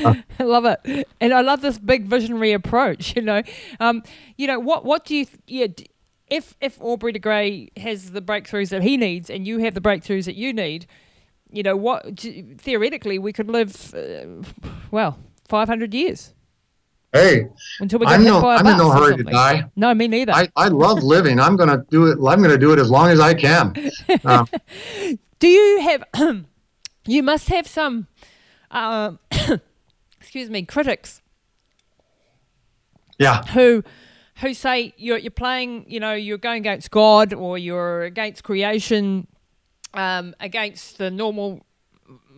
uh, I love it, and I love this big visionary approach. You know, um, you know what? What do you? Yeah, if if Aubrey de Grey has the breakthroughs that he needs, and you have the breakthroughs that you need, you know what? Theoretically, we could live, uh, well, 500 years. Hey, until we get I'm no, I'm in no hurry to die. No, me neither. I, I love living. I'm gonna do it. I'm gonna do it as long as I can. Um, do you have? you must have some. Uh, excuse me, critics. Yeah. Who, who say you're you're playing. You know, you're going against God or you're against creation, um, against the normal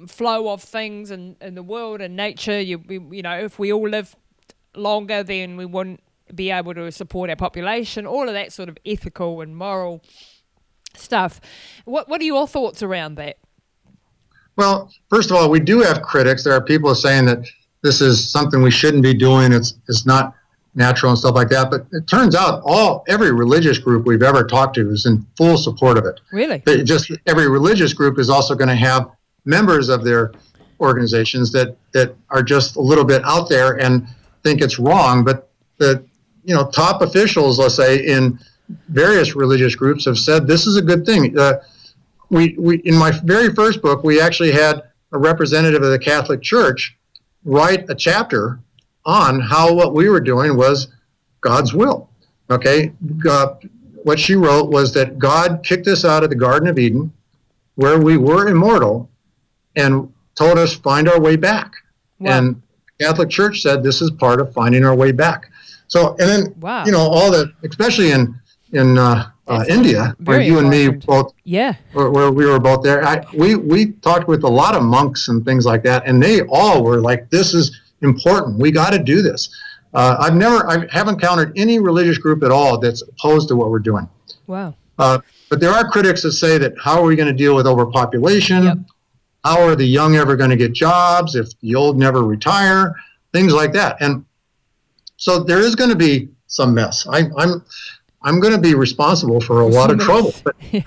flow of things in, in the world and nature. You you know, if we all live longer, then we wouldn't be able to support our population. All of that sort of ethical and moral stuff. What what are your thoughts around that? Well, first of all, we do have critics. There are people saying that this is something we shouldn't be doing. It's it's not natural and stuff like that. But it turns out all every religious group we've ever talked to is in full support of it. Really? They just every religious group is also going to have members of their organizations that that are just a little bit out there and think it's wrong. But the you know top officials, let's say in various religious groups, have said this is a good thing. Uh, we, we in my very first book, we actually had a representative of the Catholic Church write a chapter on how what we were doing was God's will. Okay, God, what she wrote was that God kicked us out of the Garden of Eden, where we were immortal, and told us find our way back. Wow. And Catholic Church said this is part of finding our way back. So, and then wow. you know all the, especially in in uh, uh, India, where you and me both, yeah, where, where we were both there. I, we we talked with a lot of monks and things like that, and they all were like, "This is important. We got to do this." Uh, I've never, I haven't encountered any religious group at all that's opposed to what we're doing. Wow. Uh, but there are critics that say that how are we going to deal with overpopulation? Yep. How are the young ever going to get jobs if the old never retire? Things like that. And so there is going to be some mess. I, I'm I'm going to be responsible for a lot of trouble. But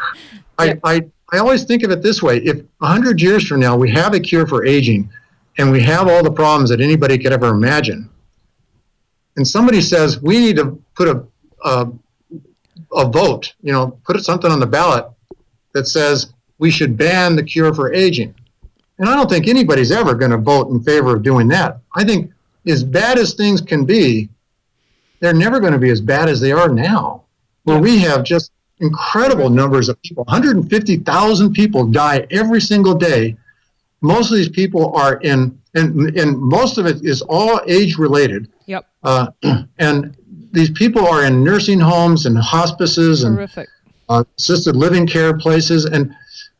I, I, I always think of it this way: if hundred years from now we have a cure for aging, and we have all the problems that anybody could ever imagine, and somebody says we need to put a a, a vote, you know, put something on the ballot that says we should ban the cure for aging, and I don't think anybody's ever going to vote in favor of doing that. I think as bad as things can be, they're never going to be as bad as they are now where we have just incredible numbers of people 150,000 people die every single day. Most of these people are in, and, and most of it is all age related. Yep. Uh, and these people are in nursing homes and hospices and uh, assisted living care places. And,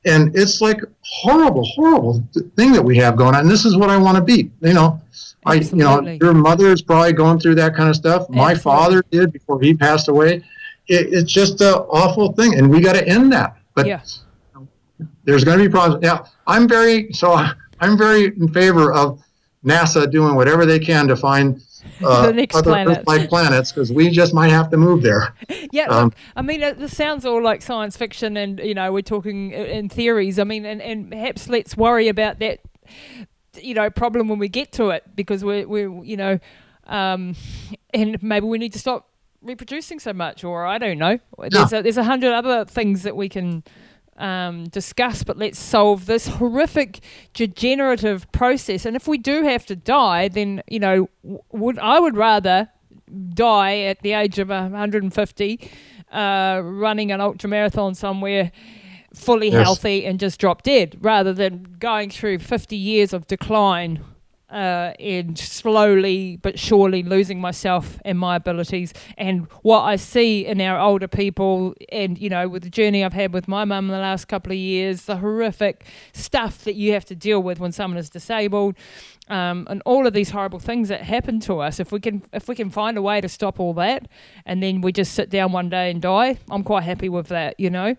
and it's like horrible, horrible thing that we have going on. And this is what I want to be. You know, Absolutely. I, you know, your mother is probably going through that kind of stuff. Absolutely. My father did before he passed away it, it's just an awful thing, and we got to end that. But yeah. There's going to be problems. Yeah, I'm very so I'm very in favor of NASA doing whatever they can to find uh, other planet. like planets because we just might have to move there. Yeah, um, look, I mean, it, this sounds all like science fiction, and you know, we're talking in theories. I mean, and, and perhaps let's worry about that, you know, problem when we get to it because we're we're you know, um, and maybe we need to stop reproducing so much, or I don't know. There's a, there's a hundred other things that we can um, discuss, but let's solve this horrific degenerative process. And if we do have to die, then you know, would I would rather die at the age of 150, uh, running an ultra marathon somewhere. Fully yes. healthy and just drop dead rather than going through 50 years of decline uh, and slowly but surely losing myself and my abilities. And what I see in our older people, and you know, with the journey I've had with my mum in the last couple of years, the horrific stuff that you have to deal with when someone is disabled, um, and all of these horrible things that happen to us. If we can, if we can find a way to stop all that, and then we just sit down one day and die, I'm quite happy with that. You know.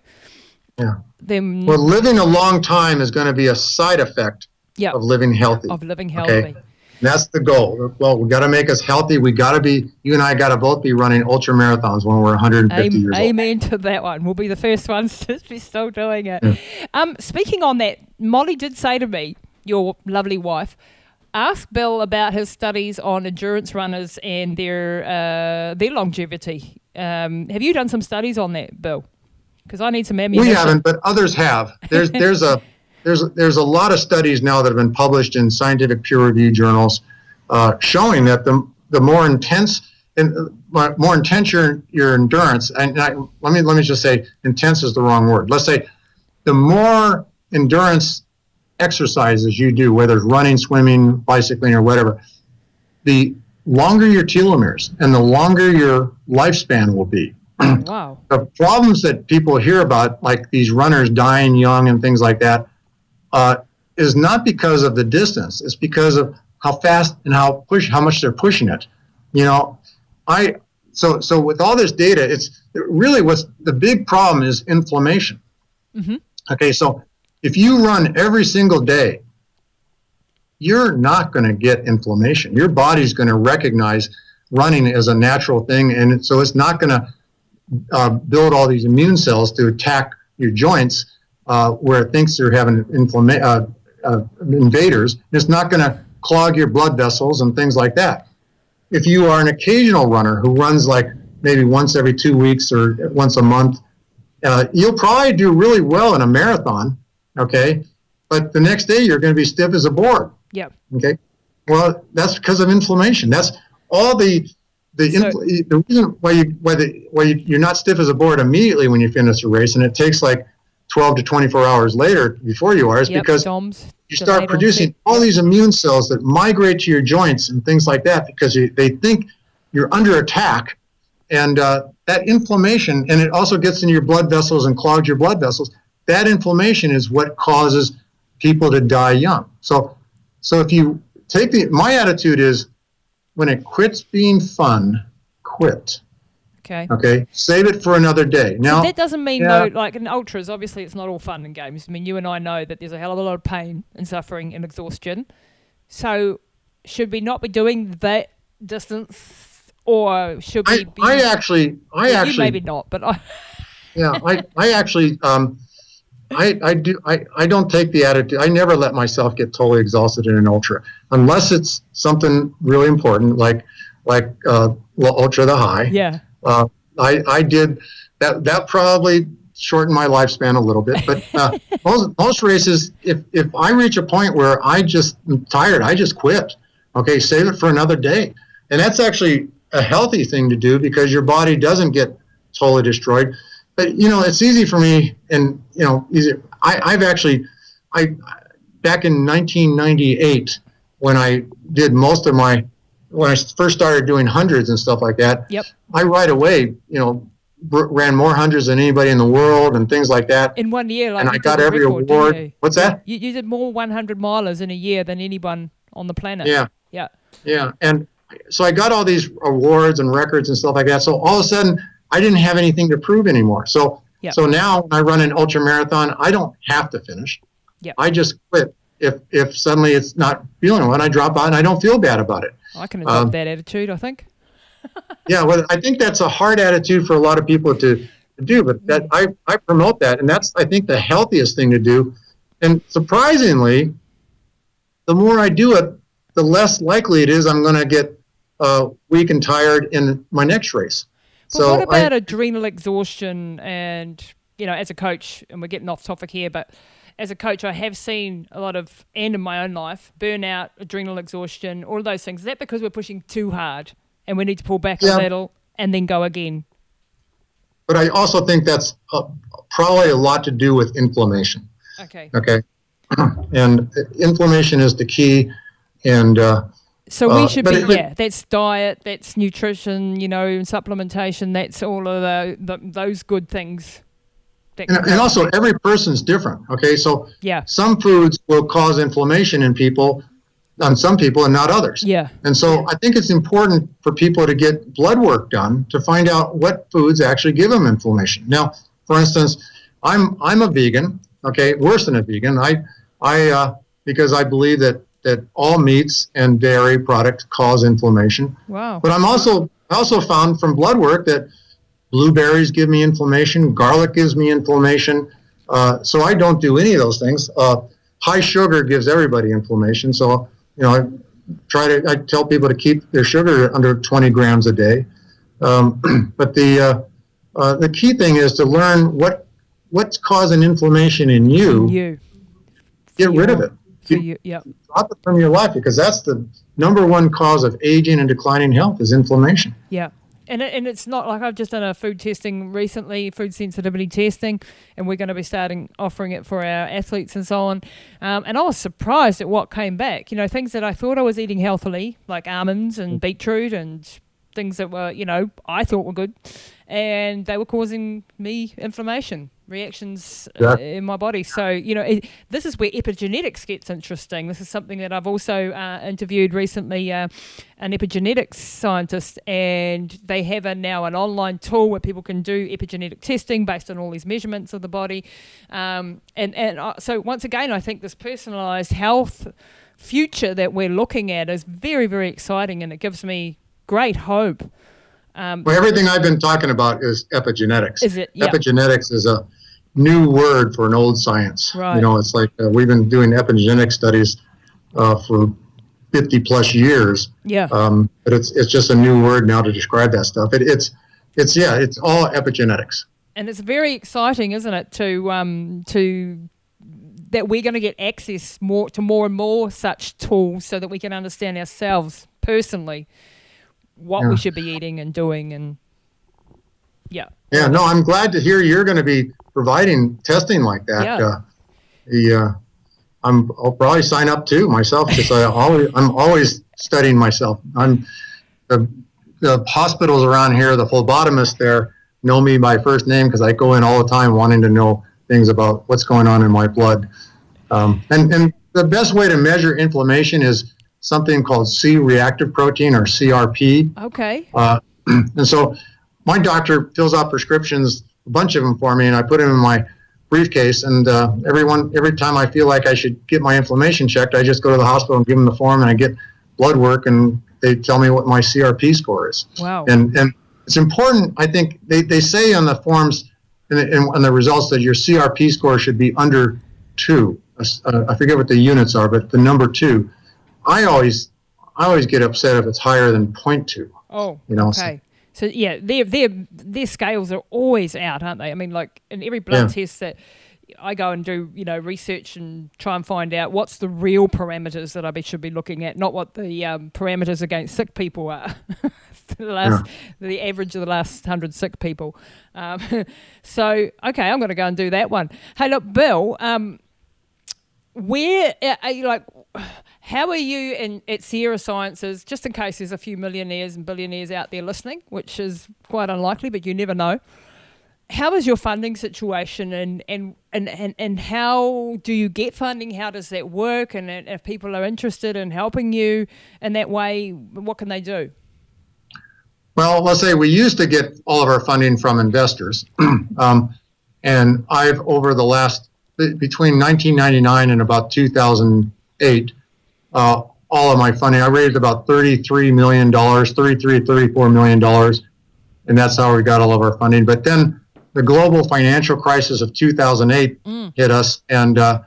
Yeah. Then. Well, living a long time is going to be a side effect yep. of living healthy. Of living healthy. Okay? That's the goal. Well, we got to make us healthy. We got to be. You and I got to both be running ultra marathons when we're 150 amen, years old. Amen to that one. We'll be the first ones to be still doing it. Yeah. Um, speaking on that, Molly did say to me, your lovely wife, ask Bill about his studies on endurance runners and their uh, their longevity. Um, have you done some studies on that, Bill? Because I need some ammunition. We haven't, but others have. There's there's a there's there's a lot of studies now that have been published in scientific peer reviewed journals uh, showing that the the more intense and uh, more intense your your endurance and I, let me let me just say intense is the wrong word. Let's say the more endurance exercises you do, whether it's running, swimming, bicycling, or whatever, the longer your telomeres and the longer your lifespan will be. wow. The problems that people hear about, like these runners dying young and things like that, uh, is not because of the distance. It's because of how fast and how push how much they're pushing it. You know, I so so with all this data, it's really what's the big problem is inflammation. Mm-hmm. Okay, so if you run every single day, you're not going to get inflammation. Your body's going to recognize running as a natural thing, and so it's not going to uh, build all these immune cells to attack your joints uh, where it thinks you're having inflama- uh, uh, invaders. It's not going to clog your blood vessels and things like that. If you are an occasional runner who runs like maybe once every two weeks or once a month, uh, you'll probably do really well in a marathon. Okay, but the next day you're going to be stiff as a board. Yep. Okay. Well, that's because of inflammation. That's all the the, so, infl- the reason why you why the why you, are not stiff as a board immediately when you finish a race, and it takes like 12 to 24 hours later before you are is yep, because DOMS, you start producing all these immune cells that migrate to your joints and things like that because you, they think you're under attack and uh, that inflammation and it also gets in your blood vessels and clogs your blood vessels. That inflammation is what causes people to die young. So so if you take the my attitude is when it quits being fun quit Okay. Okay. Save it for another day. Now so that doesn't mean yeah. though, like in ultras, obviously it's not all fun and games. I mean, you and I know that there's a hell of a lot of pain and suffering and exhaustion. So, should we not be doing that distance, or should we? I, be, I actually, I actually, maybe not, but I. yeah, I, I actually, um, I, I do, I, I don't take the attitude. I never let myself get totally exhausted in an ultra, unless it's something really important, like, like uh, ultra the high. Yeah uh, I, I did that. That probably shortened my lifespan a little bit. But uh, most most races, if if I reach a point where I just am tired, I just quit. Okay, save it for another day, and that's actually a healthy thing to do because your body doesn't get totally destroyed. But you know, it's easy for me, and you know, easy. I, I've actually, I back in 1998 when I did most of my when I first started doing hundreds and stuff like that, yep. I right away, you know, ran more hundreds than anybody in the world and things like that. In one year, like and I got every record, award. What's that? You, you did more 100 milers in a year than anyone on the planet. Yeah. Yeah. Yeah. And so I got all these awards and records and stuff like that. So all of a sudden, I didn't have anything to prove anymore. So yep. so now when I run an ultra marathon, I don't have to finish. Yep. I just quit if if suddenly it's not feeling well and I drop out and I don't feel bad about it. I can adopt um, that attitude. I think. yeah, well, I think that's a hard attitude for a lot of people to, to do, but that I, I promote that, and that's I think the healthiest thing to do. And surprisingly, the more I do it, the less likely it is I'm going to get uh, weak and tired in my next race. So what about I, adrenal exhaustion? And you know, as a coach, and we're getting off topic here, but as a coach, I have seen a lot of, and in my own life, burnout, adrenal exhaustion, all of those things. Is that because we're pushing too hard and we need to pull back yeah. a little and then go again? But I also think that's uh, probably a lot to do with inflammation. Okay. Okay. and inflammation is the key. and uh, so we uh, should be, it, yeah, that's diet, that's nutrition, you know, supplementation, that's all of the, the those good things. And, and, also, every person's different. Okay, so yeah, some foods will cause inflammation in people, on some people, and not others. Yeah. And so, I think it's important for people to get blood work done to find out what foods actually give them inflammation. Now, for instance, I'm I'm a vegan. Okay, worse than a vegan. I I uh, because I believe that that all meats and dairy products cause inflammation. Wow. But I'm also I also found from blood work that blueberries give me inflammation, garlic gives me inflammation. Uh, so I don't do any of those things. Uh, high sugar gives everybody inflammation. So you know, I try to I tell people to keep their sugar under 20 grams a day. Um, but the uh, uh, the key thing is to learn what what's causing inflammation in you. You get rid of it you, yeah. Drop it from your life because that's the number one cause of aging and declining health is inflammation. Yeah. And, it, and it's not like I've just done a food testing recently, food sensitivity testing, and we're going to be starting offering it for our athletes and so on. Um, and I was surprised at what came back. You know, things that I thought I was eating healthily, like almonds and mm. beetroot and things that were, you know, I thought were good, and they were causing me inflammation reactions uh, yeah. in my body. So, you know, it, this is where epigenetics gets interesting. This is something that I've also uh, interviewed recently uh, an epigenetics scientist, and they have a, now an online tool where people can do epigenetic testing based on all these measurements of the body. Um, and and uh, so, once again, I think this personalized health future that we're looking at is very, very exciting, and it gives me great hope. Um, well, everything I've been talking about is epigenetics. Is it? Yeah. Epigenetics is a new word for an old science. Right. You know, it's like uh, we've been doing epigenetic studies uh, for 50 plus years. Yeah. Um, but it's it's just a new word now to describe that stuff. It, it's it's yeah, it's all epigenetics. And it's very exciting, isn't it, to um to that we're going to get access more to more and more such tools so that we can understand ourselves personally what yeah. we should be eating and doing and yeah. Yeah, no, I'm glad to hear you're going to be providing testing like that. Yeah. Uh, the uh, I'm I'll probably sign up too myself because I always I'm always studying myself. I'm the the hospitals around here, the phlebotomists there know me by first name because I go in all the time wanting to know things about what's going on in my blood. Um, and and the best way to measure inflammation is something called C-reactive protein or CRP. Okay. Uh, and so my doctor fills out prescriptions bunch of them for me, and I put them in my briefcase. And uh, everyone, every time I feel like I should get my inflammation checked, I just go to the hospital and give them the form, and I get blood work, and they tell me what my CRP score is. Wow. And and it's important. I think they, they say on the forms and the, the results that your CRP score should be under two. Uh, I forget what the units are, but the number two. I always I always get upset if it's higher than 0.2. Oh, you know. Okay. So yeah, their their their scales are always out, aren't they? I mean, like in every blood yeah. test that I go and do, you know, research and try and find out what's the real parameters that I be, should be looking at, not what the um, parameters against sick people are. the last, yeah. the average of the last hundred sick people. Um, so okay, I'm going to go and do that one. Hey, look, Bill. Um, where are you like? How are you in at Sierra Sciences? Just in case there's a few millionaires and billionaires out there listening, which is quite unlikely, but you never know. How is your funding situation, and and and and, and how do you get funding? How does that work? And if people are interested in helping you in that way, what can they do? Well, let's say we used to get all of our funding from investors, um, and I've over the last between 1999 and about 2008 uh, all of my funding. I raised about $33 million, 33, 34 million dollars, and that's how we got all of our funding. But then the global financial crisis of 2008 mm. hit us, and uh,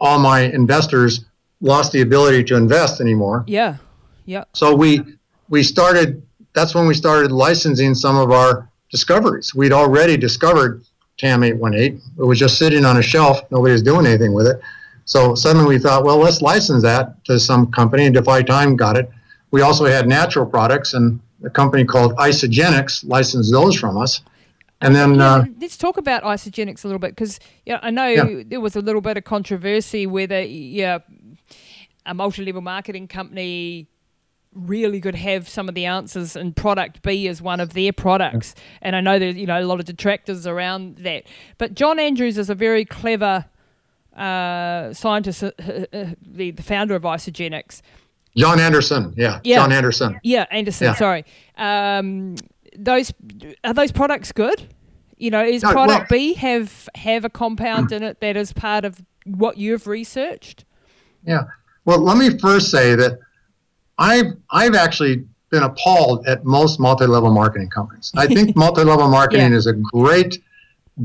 all my investors lost the ability to invest anymore. Yeah, yeah. So we we started. That's when we started licensing some of our discoveries. We'd already discovered TAM 818. It was just sitting on a shelf. Nobody was doing anything with it. So suddenly we thought, well, let's license that to some company, and Defy Time got it. We also had natural products, and a company called Isagenix licensed those from us. And then yeah, uh, let's talk about isagenix a little bit because yeah, I know yeah. there was a little bit of controversy whether yeah. a multi-level marketing company really could have some of the answers and product B is one of their products. And I know there's you know a lot of detractors around that. But John Andrews is a very clever uh, scientist, uh, uh, the, the founder of Isagenix. John Anderson, yeah, yeah. John Anderson. Yeah, Anderson, yeah. sorry. Um, those are those products good? You know, is no, product well, B have have a compound in it that is part of what you've researched? Yeah. Well, let me first say that I've I've actually been appalled at most multi-level marketing companies. I think multi-level marketing yeah. is a great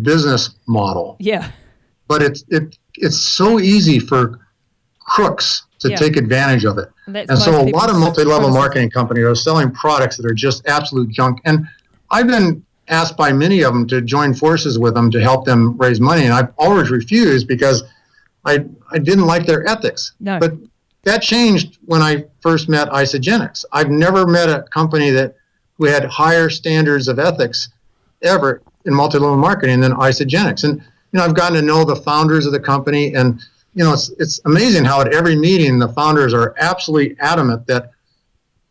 business model. Yeah. But it's it it's so easy for crooks to yeah. take advantage of it. And, and so a lot of multi-level marketing companies are selling products that are just absolute junk. And I've been asked by many of them to join forces with them to help them raise money, and I've always refused because I I didn't like their ethics. No. But that changed when I first met Isagenix. I've never met a company that who had higher standards of ethics ever in multi-level marketing than Isagenix. And you know, I've gotten to know the founders of the company, and you know, it's it's amazing how at every meeting the founders are absolutely adamant that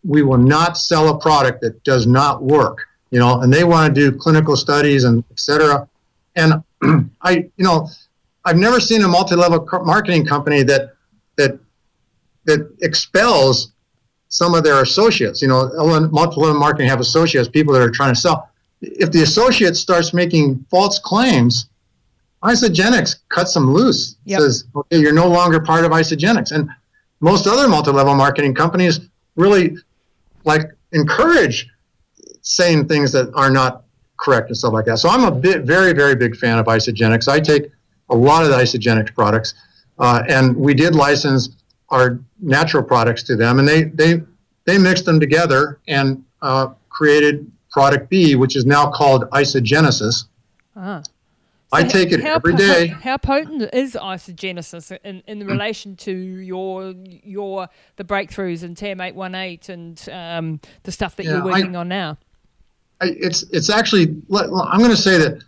we will not sell a product that does not work. You know, and they want to do clinical studies and et cetera. And I, you know, I've never seen a multi-level marketing company that that that expels some of their associates. You know, multi-level marketing have associates, people that are trying to sell. If the associate starts making false claims, Isagenix cuts them loose. Yep. Says, okay, you're no longer part of Isagenix. And most other multi-level marketing companies really like encourage saying things that are not correct and stuff like that. So I'm a bit, very, very big fan of Isagenix. I take a lot of the Isagenix products, uh, and we did license our natural products to them, and they they they mixed them together and uh, created product B, which is now called Isagenesis. Uh-huh. I take it every day. How potent is Isagenesis in, in relation to your your the breakthroughs in TM eight one eight and um, the stuff that yeah, you're working I, on now? I, it's it's actually I'm going to say that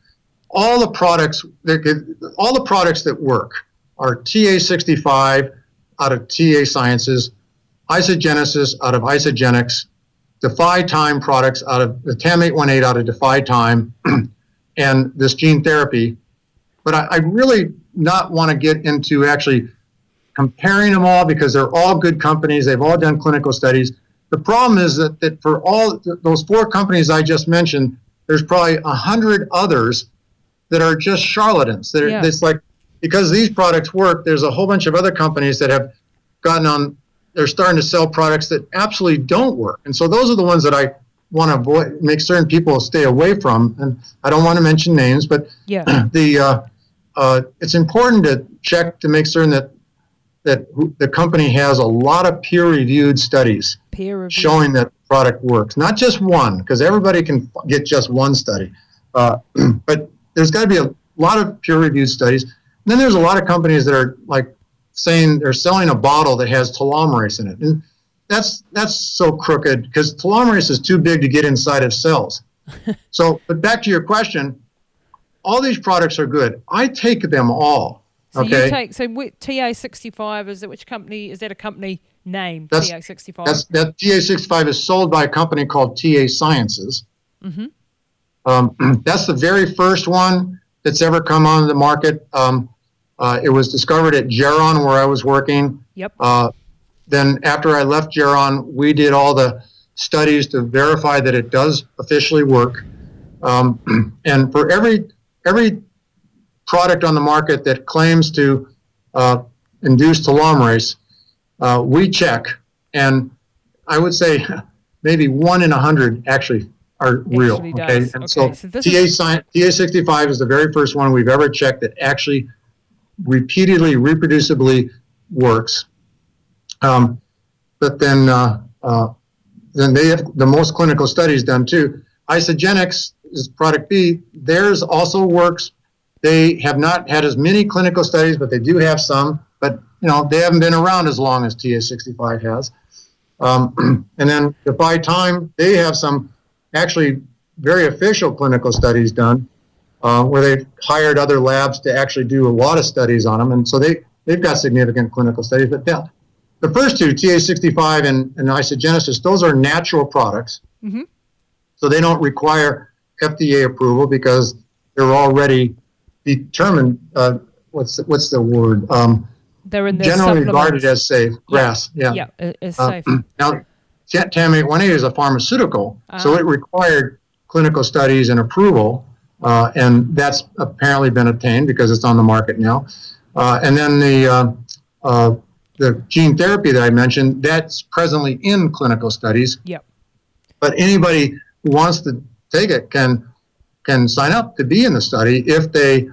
all the products that all the products that work are TA sixty five out of TA Sciences, Isagenesis out of Isagenix, Defy Time products out of the TAM 818 out of Defy Time, and this gene therapy. But I, I really not want to get into actually comparing them all because they're all good companies. They've all done clinical studies. The problem is that, that for all th- those four companies I just mentioned, there's probably a hundred others that are just charlatans. That are, yeah. It's like because these products work, there's a whole bunch of other companies that have gotten on, they're starting to sell products that absolutely don't work. And so those are the ones that I want to avoid, make certain people stay away from. And I don't want to mention names, but yeah. the, uh, uh, it's important to check to make certain that that the company has a lot of peer-reviewed studies peer showing that the product works. Not just one, because everybody can get just one study, uh, but there's got to be a lot of peer-reviewed studies then there's a lot of companies that are like saying they're selling a bottle that has telomerase in it. And that's that's so crooked because telomerase is too big to get inside of cells. so, but back to your question, all these products are good. I take them all. So okay. you take so TA65 is it which company is that a company name? TA65. That's that TA65 is sold by a company called TA Sciences. Mm-hmm. Um, that's the very first one that's ever come on the market. Um, uh, it was discovered at Geron where I was working. Yep. Uh, then after I left Geron, we did all the studies to verify that it does officially work. Um, and for every every product on the market that claims to uh, induce telomerase, uh, we check, and I would say maybe one in a hundred actually are real. Okay, does. and okay. so, so TA, TA65 is the very first one we've ever checked that actually repeatedly, reproducibly works. Um, but then, uh, uh, then they have the most clinical studies done too. Isagenix is product B. Theirs also works. They have not had as many clinical studies, but they do have some. But you know, they haven't been around as long as TA65 has. Um, and then Defy Time, they have some actually very official clinical studies done uh, where they've hired other labs to actually do a lot of studies on them, and so they they've got significant clinical studies. But the the first two, TA65 and, and Isagenesis, those are natural products. Mm-hmm. So they don't require FDA approval because they're already determined. Uh, what's the, what's the word? Um, they're in the generally regarded as safe. GRAS, yeah, yeah, yeah it's uh, safe. Now, TAM 818 is a pharmaceutical, uh so it required clinical studies and approval, uh, and that's apparently been obtained because it's on the market now. Uh, and then the uh, uh, the gene therapy that I mentioned, that's presently in clinical studies. Yep. But anybody who wants to take it can can sign up to be in the study if they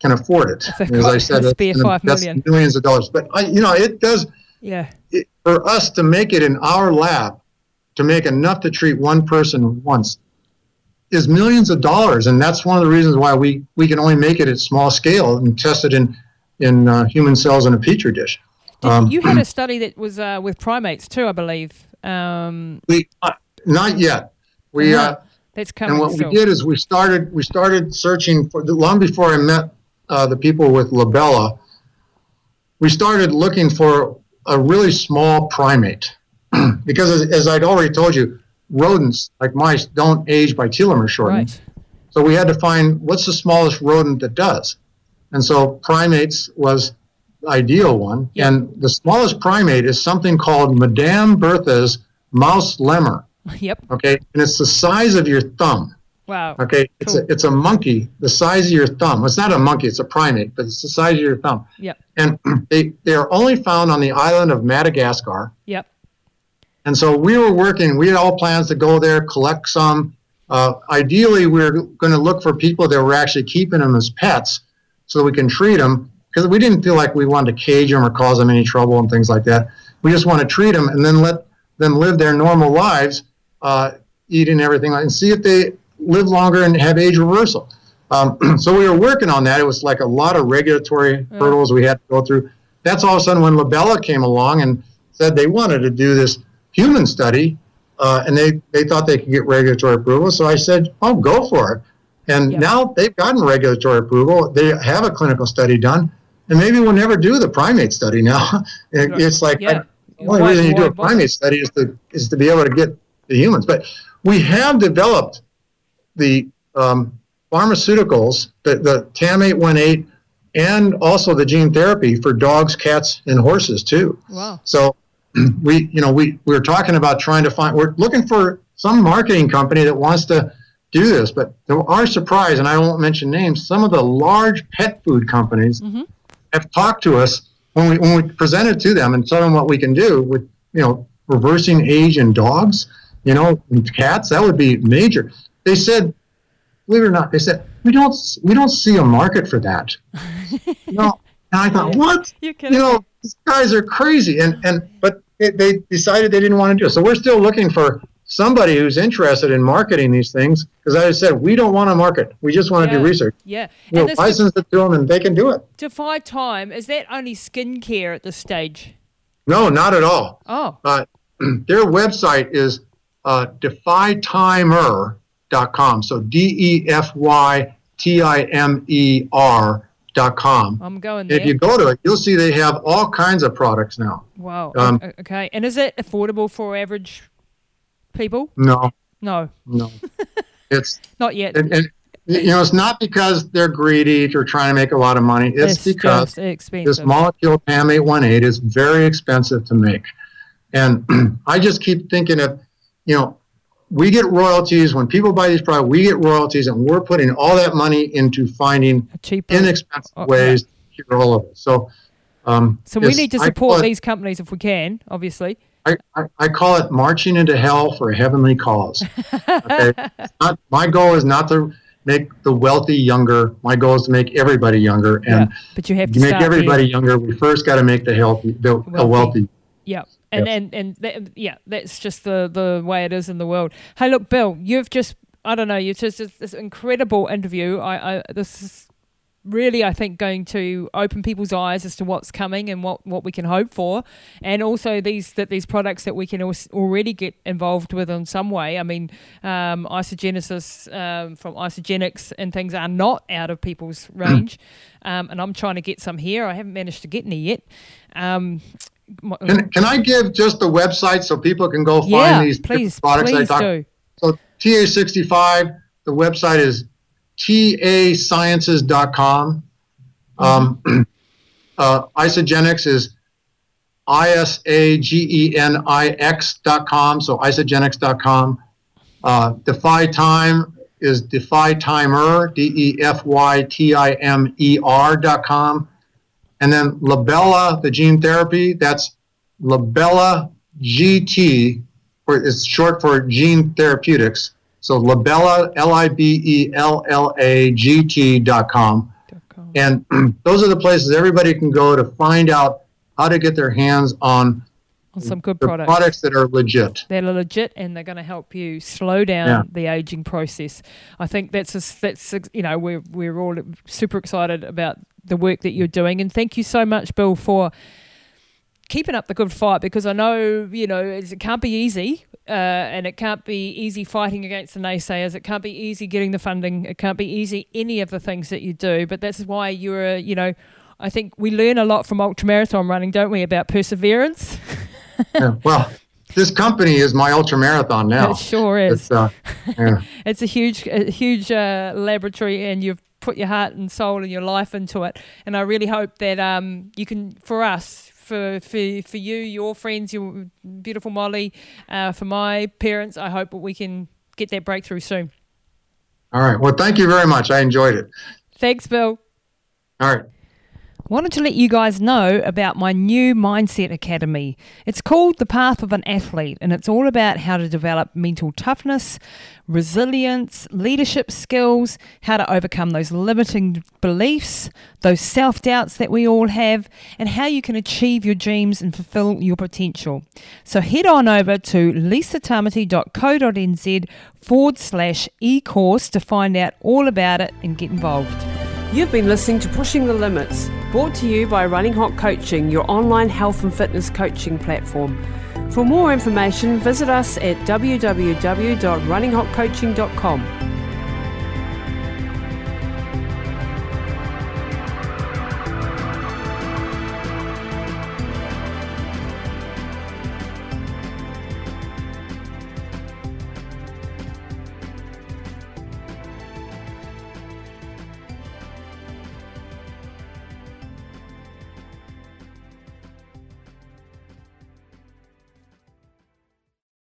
can afford it. As I said, it's five million. millions of dollars. But I, you know, it does. Yeah. It, for us to make it in our lab, to make enough to treat one person once, is millions of dollars, and that's one of the reasons why we we can only make it at small scale and test it in in uh, human cells in a petri dish. Um, you had a study that was uh, with primates too, I believe. Um, we uh, not yet. We uh, that's coming. And what we did is we started we started searching for long before I met uh, the people with Libella. We started looking for a really small primate because, as, as, I'd already told you, rodents like mice don't age by telomere shortening. Right. So we had to find what's the smallest rodent that does, and so primates was the ideal one. Yep. And the smallest primate is something called Madame Berthe's mouse lemur. Yep. Okay, and it's the size of your thumb. Wow. Okay, it's cool. a it's a monkey the size of your thumb. It's not a monkey; it's a primate, but it's the size of your thumb. Yep. And they they are only found on the island of Madagascar. Yep. And so we were working. We had all plans to go there, collect some. Uh, ideally, we are going to look for people that were actually keeping them as pets, so we can treat them. Because we didn't feel like we wanted to cage them or cause them any trouble and things like that. We just want to treat them and then let them live their normal lives, uh, eating everything, and see if they live longer and have age reversal. Um, so we were working on that. It was like a lot of regulatory yeah. hurdles we had to go through. That's all of a sudden when Libella came along and said they wanted to do this human study, uh, and they, they thought they could get regulatory approval. So I said, "Oh, go for it." And yep. now they've gotten regulatory approval. They have a clinical study done, and maybe we'll never do the primate study now. it's like yeah. the only reason you do a primate study is to is to be able to get the humans. But we have developed the um, pharmaceuticals, the, the TAM 818, and also the gene therapy for dogs, cats, and horses too. Wow. So we, you know, we, we are talking about trying to find, we're looking for some marketing company that wants to do this, but to our surprise, and I won't mention names, some of the large pet food companies mm-hmm. have talked to us when we, when we presented to them and told them what we can do with, you know, reversing age in dogs, you know, and cats, that would be major they said, believe it or not, they said we don't we don't see a market for that. no, and I thought, what? You know, these guys are crazy, and and but it, they decided they didn't want to do it. So we're still looking for somebody who's interested in marketing these things because I said we don't want to market. We just want to yeah. do research. Yeah, know, license it to them and they can do it. Defy Time is that only skincare at this stage? No, not at all. Oh, uh, their website is uh, Defy Timer com. So D F Y T I M R dot com. I'm going there. If you go to it, you'll see they have all kinds of products now. Wow. Um, okay. And is it affordable for average people? No. No. No. it's not yet. And, and, you know, it's not because they're greedy or trying to make a lot of money. It's, it's because this molecule TAM 818 is very expensive to make. And I just keep thinking of, you know, we get royalties when people buy these products. We get royalties, and we're putting all that money into finding cheaper, inexpensive oh, ways yeah. to cure all of it. So, um, so we need to support these companies if we can. Obviously, I, I, I, call it marching into hell for a heavenly cause. Okay, not, my goal is not to make the wealthy younger. My goal is to make everybody younger, and yeah, but you have to make everybody here. younger. We first got to make the healthy, the wealthy. wealthy. Yeah and yep. and and that, yeah, that's just the the way it is in the world. Hey, look, Bill, you've just I don't know, you've just this incredible interview. I, I this is really I think going to open people's eyes as to what's coming and what, what we can hope for, and also these that these products that we can already get involved with in some way. I mean, um, Isagenesis um, from Isagenix and things are not out of people's range, um, and I'm trying to get some here. I haven't managed to get any yet. Can, can I give just the website so people can go find yeah, these please, products please I talk? Do. So TA65, the website is tasciences.com. Um, uh, Isagenix is I-S-A-G-E-N-I-X.com, so isagenix.com. Uh, Defy Time is Defy Timer, D-E-F-Y-T-I-M-E-R dot com. And then Libella, the gene therapy, that's Libella GT, or it's short for gene therapeutics. So Labella, Libella, L-I-B-E-L-L-A-G-T dot com. And those are the places everybody can go to find out how to get their hands on on some good products. Products that are legit. They're legit, and they're going to help you slow down yeah. the aging process. I think that's a, that's a, you know we're we're all super excited about the work that you're doing, and thank you so much, Bill, for keeping up the good fight because I know you know it can't be easy. Uh, and it can't be easy fighting against the naysayers. It can't be easy getting the funding. It can't be easy any of the things that you do. But that's why you're, you know, I think we learn a lot from ultramarathon running, don't we, about perseverance? yeah, well, this company is my ultra marathon now. It sure is. It's, uh, yeah. it's a huge, a huge uh, laboratory, and you've put your heart and soul and your life into it. And I really hope that um, you can, for us, for, for for you, your friends, your beautiful Molly, uh, for my parents, I hope that we can get that breakthrough soon. All right. Well, thank you very much. I enjoyed it. Thanks, Bill. All right. Wanted to let you guys know about my new Mindset Academy. It's called The Path of an Athlete, and it's all about how to develop mental toughness, resilience, leadership skills, how to overcome those limiting beliefs, those self doubts that we all have, and how you can achieve your dreams and fulfill your potential. So head on over to lisatamati.co.nz forward slash e course to find out all about it and get involved. You've been listening to Pushing the Limits, brought to you by Running Hot Coaching, your online health and fitness coaching platform. For more information, visit us at www.runninghotcoaching.com.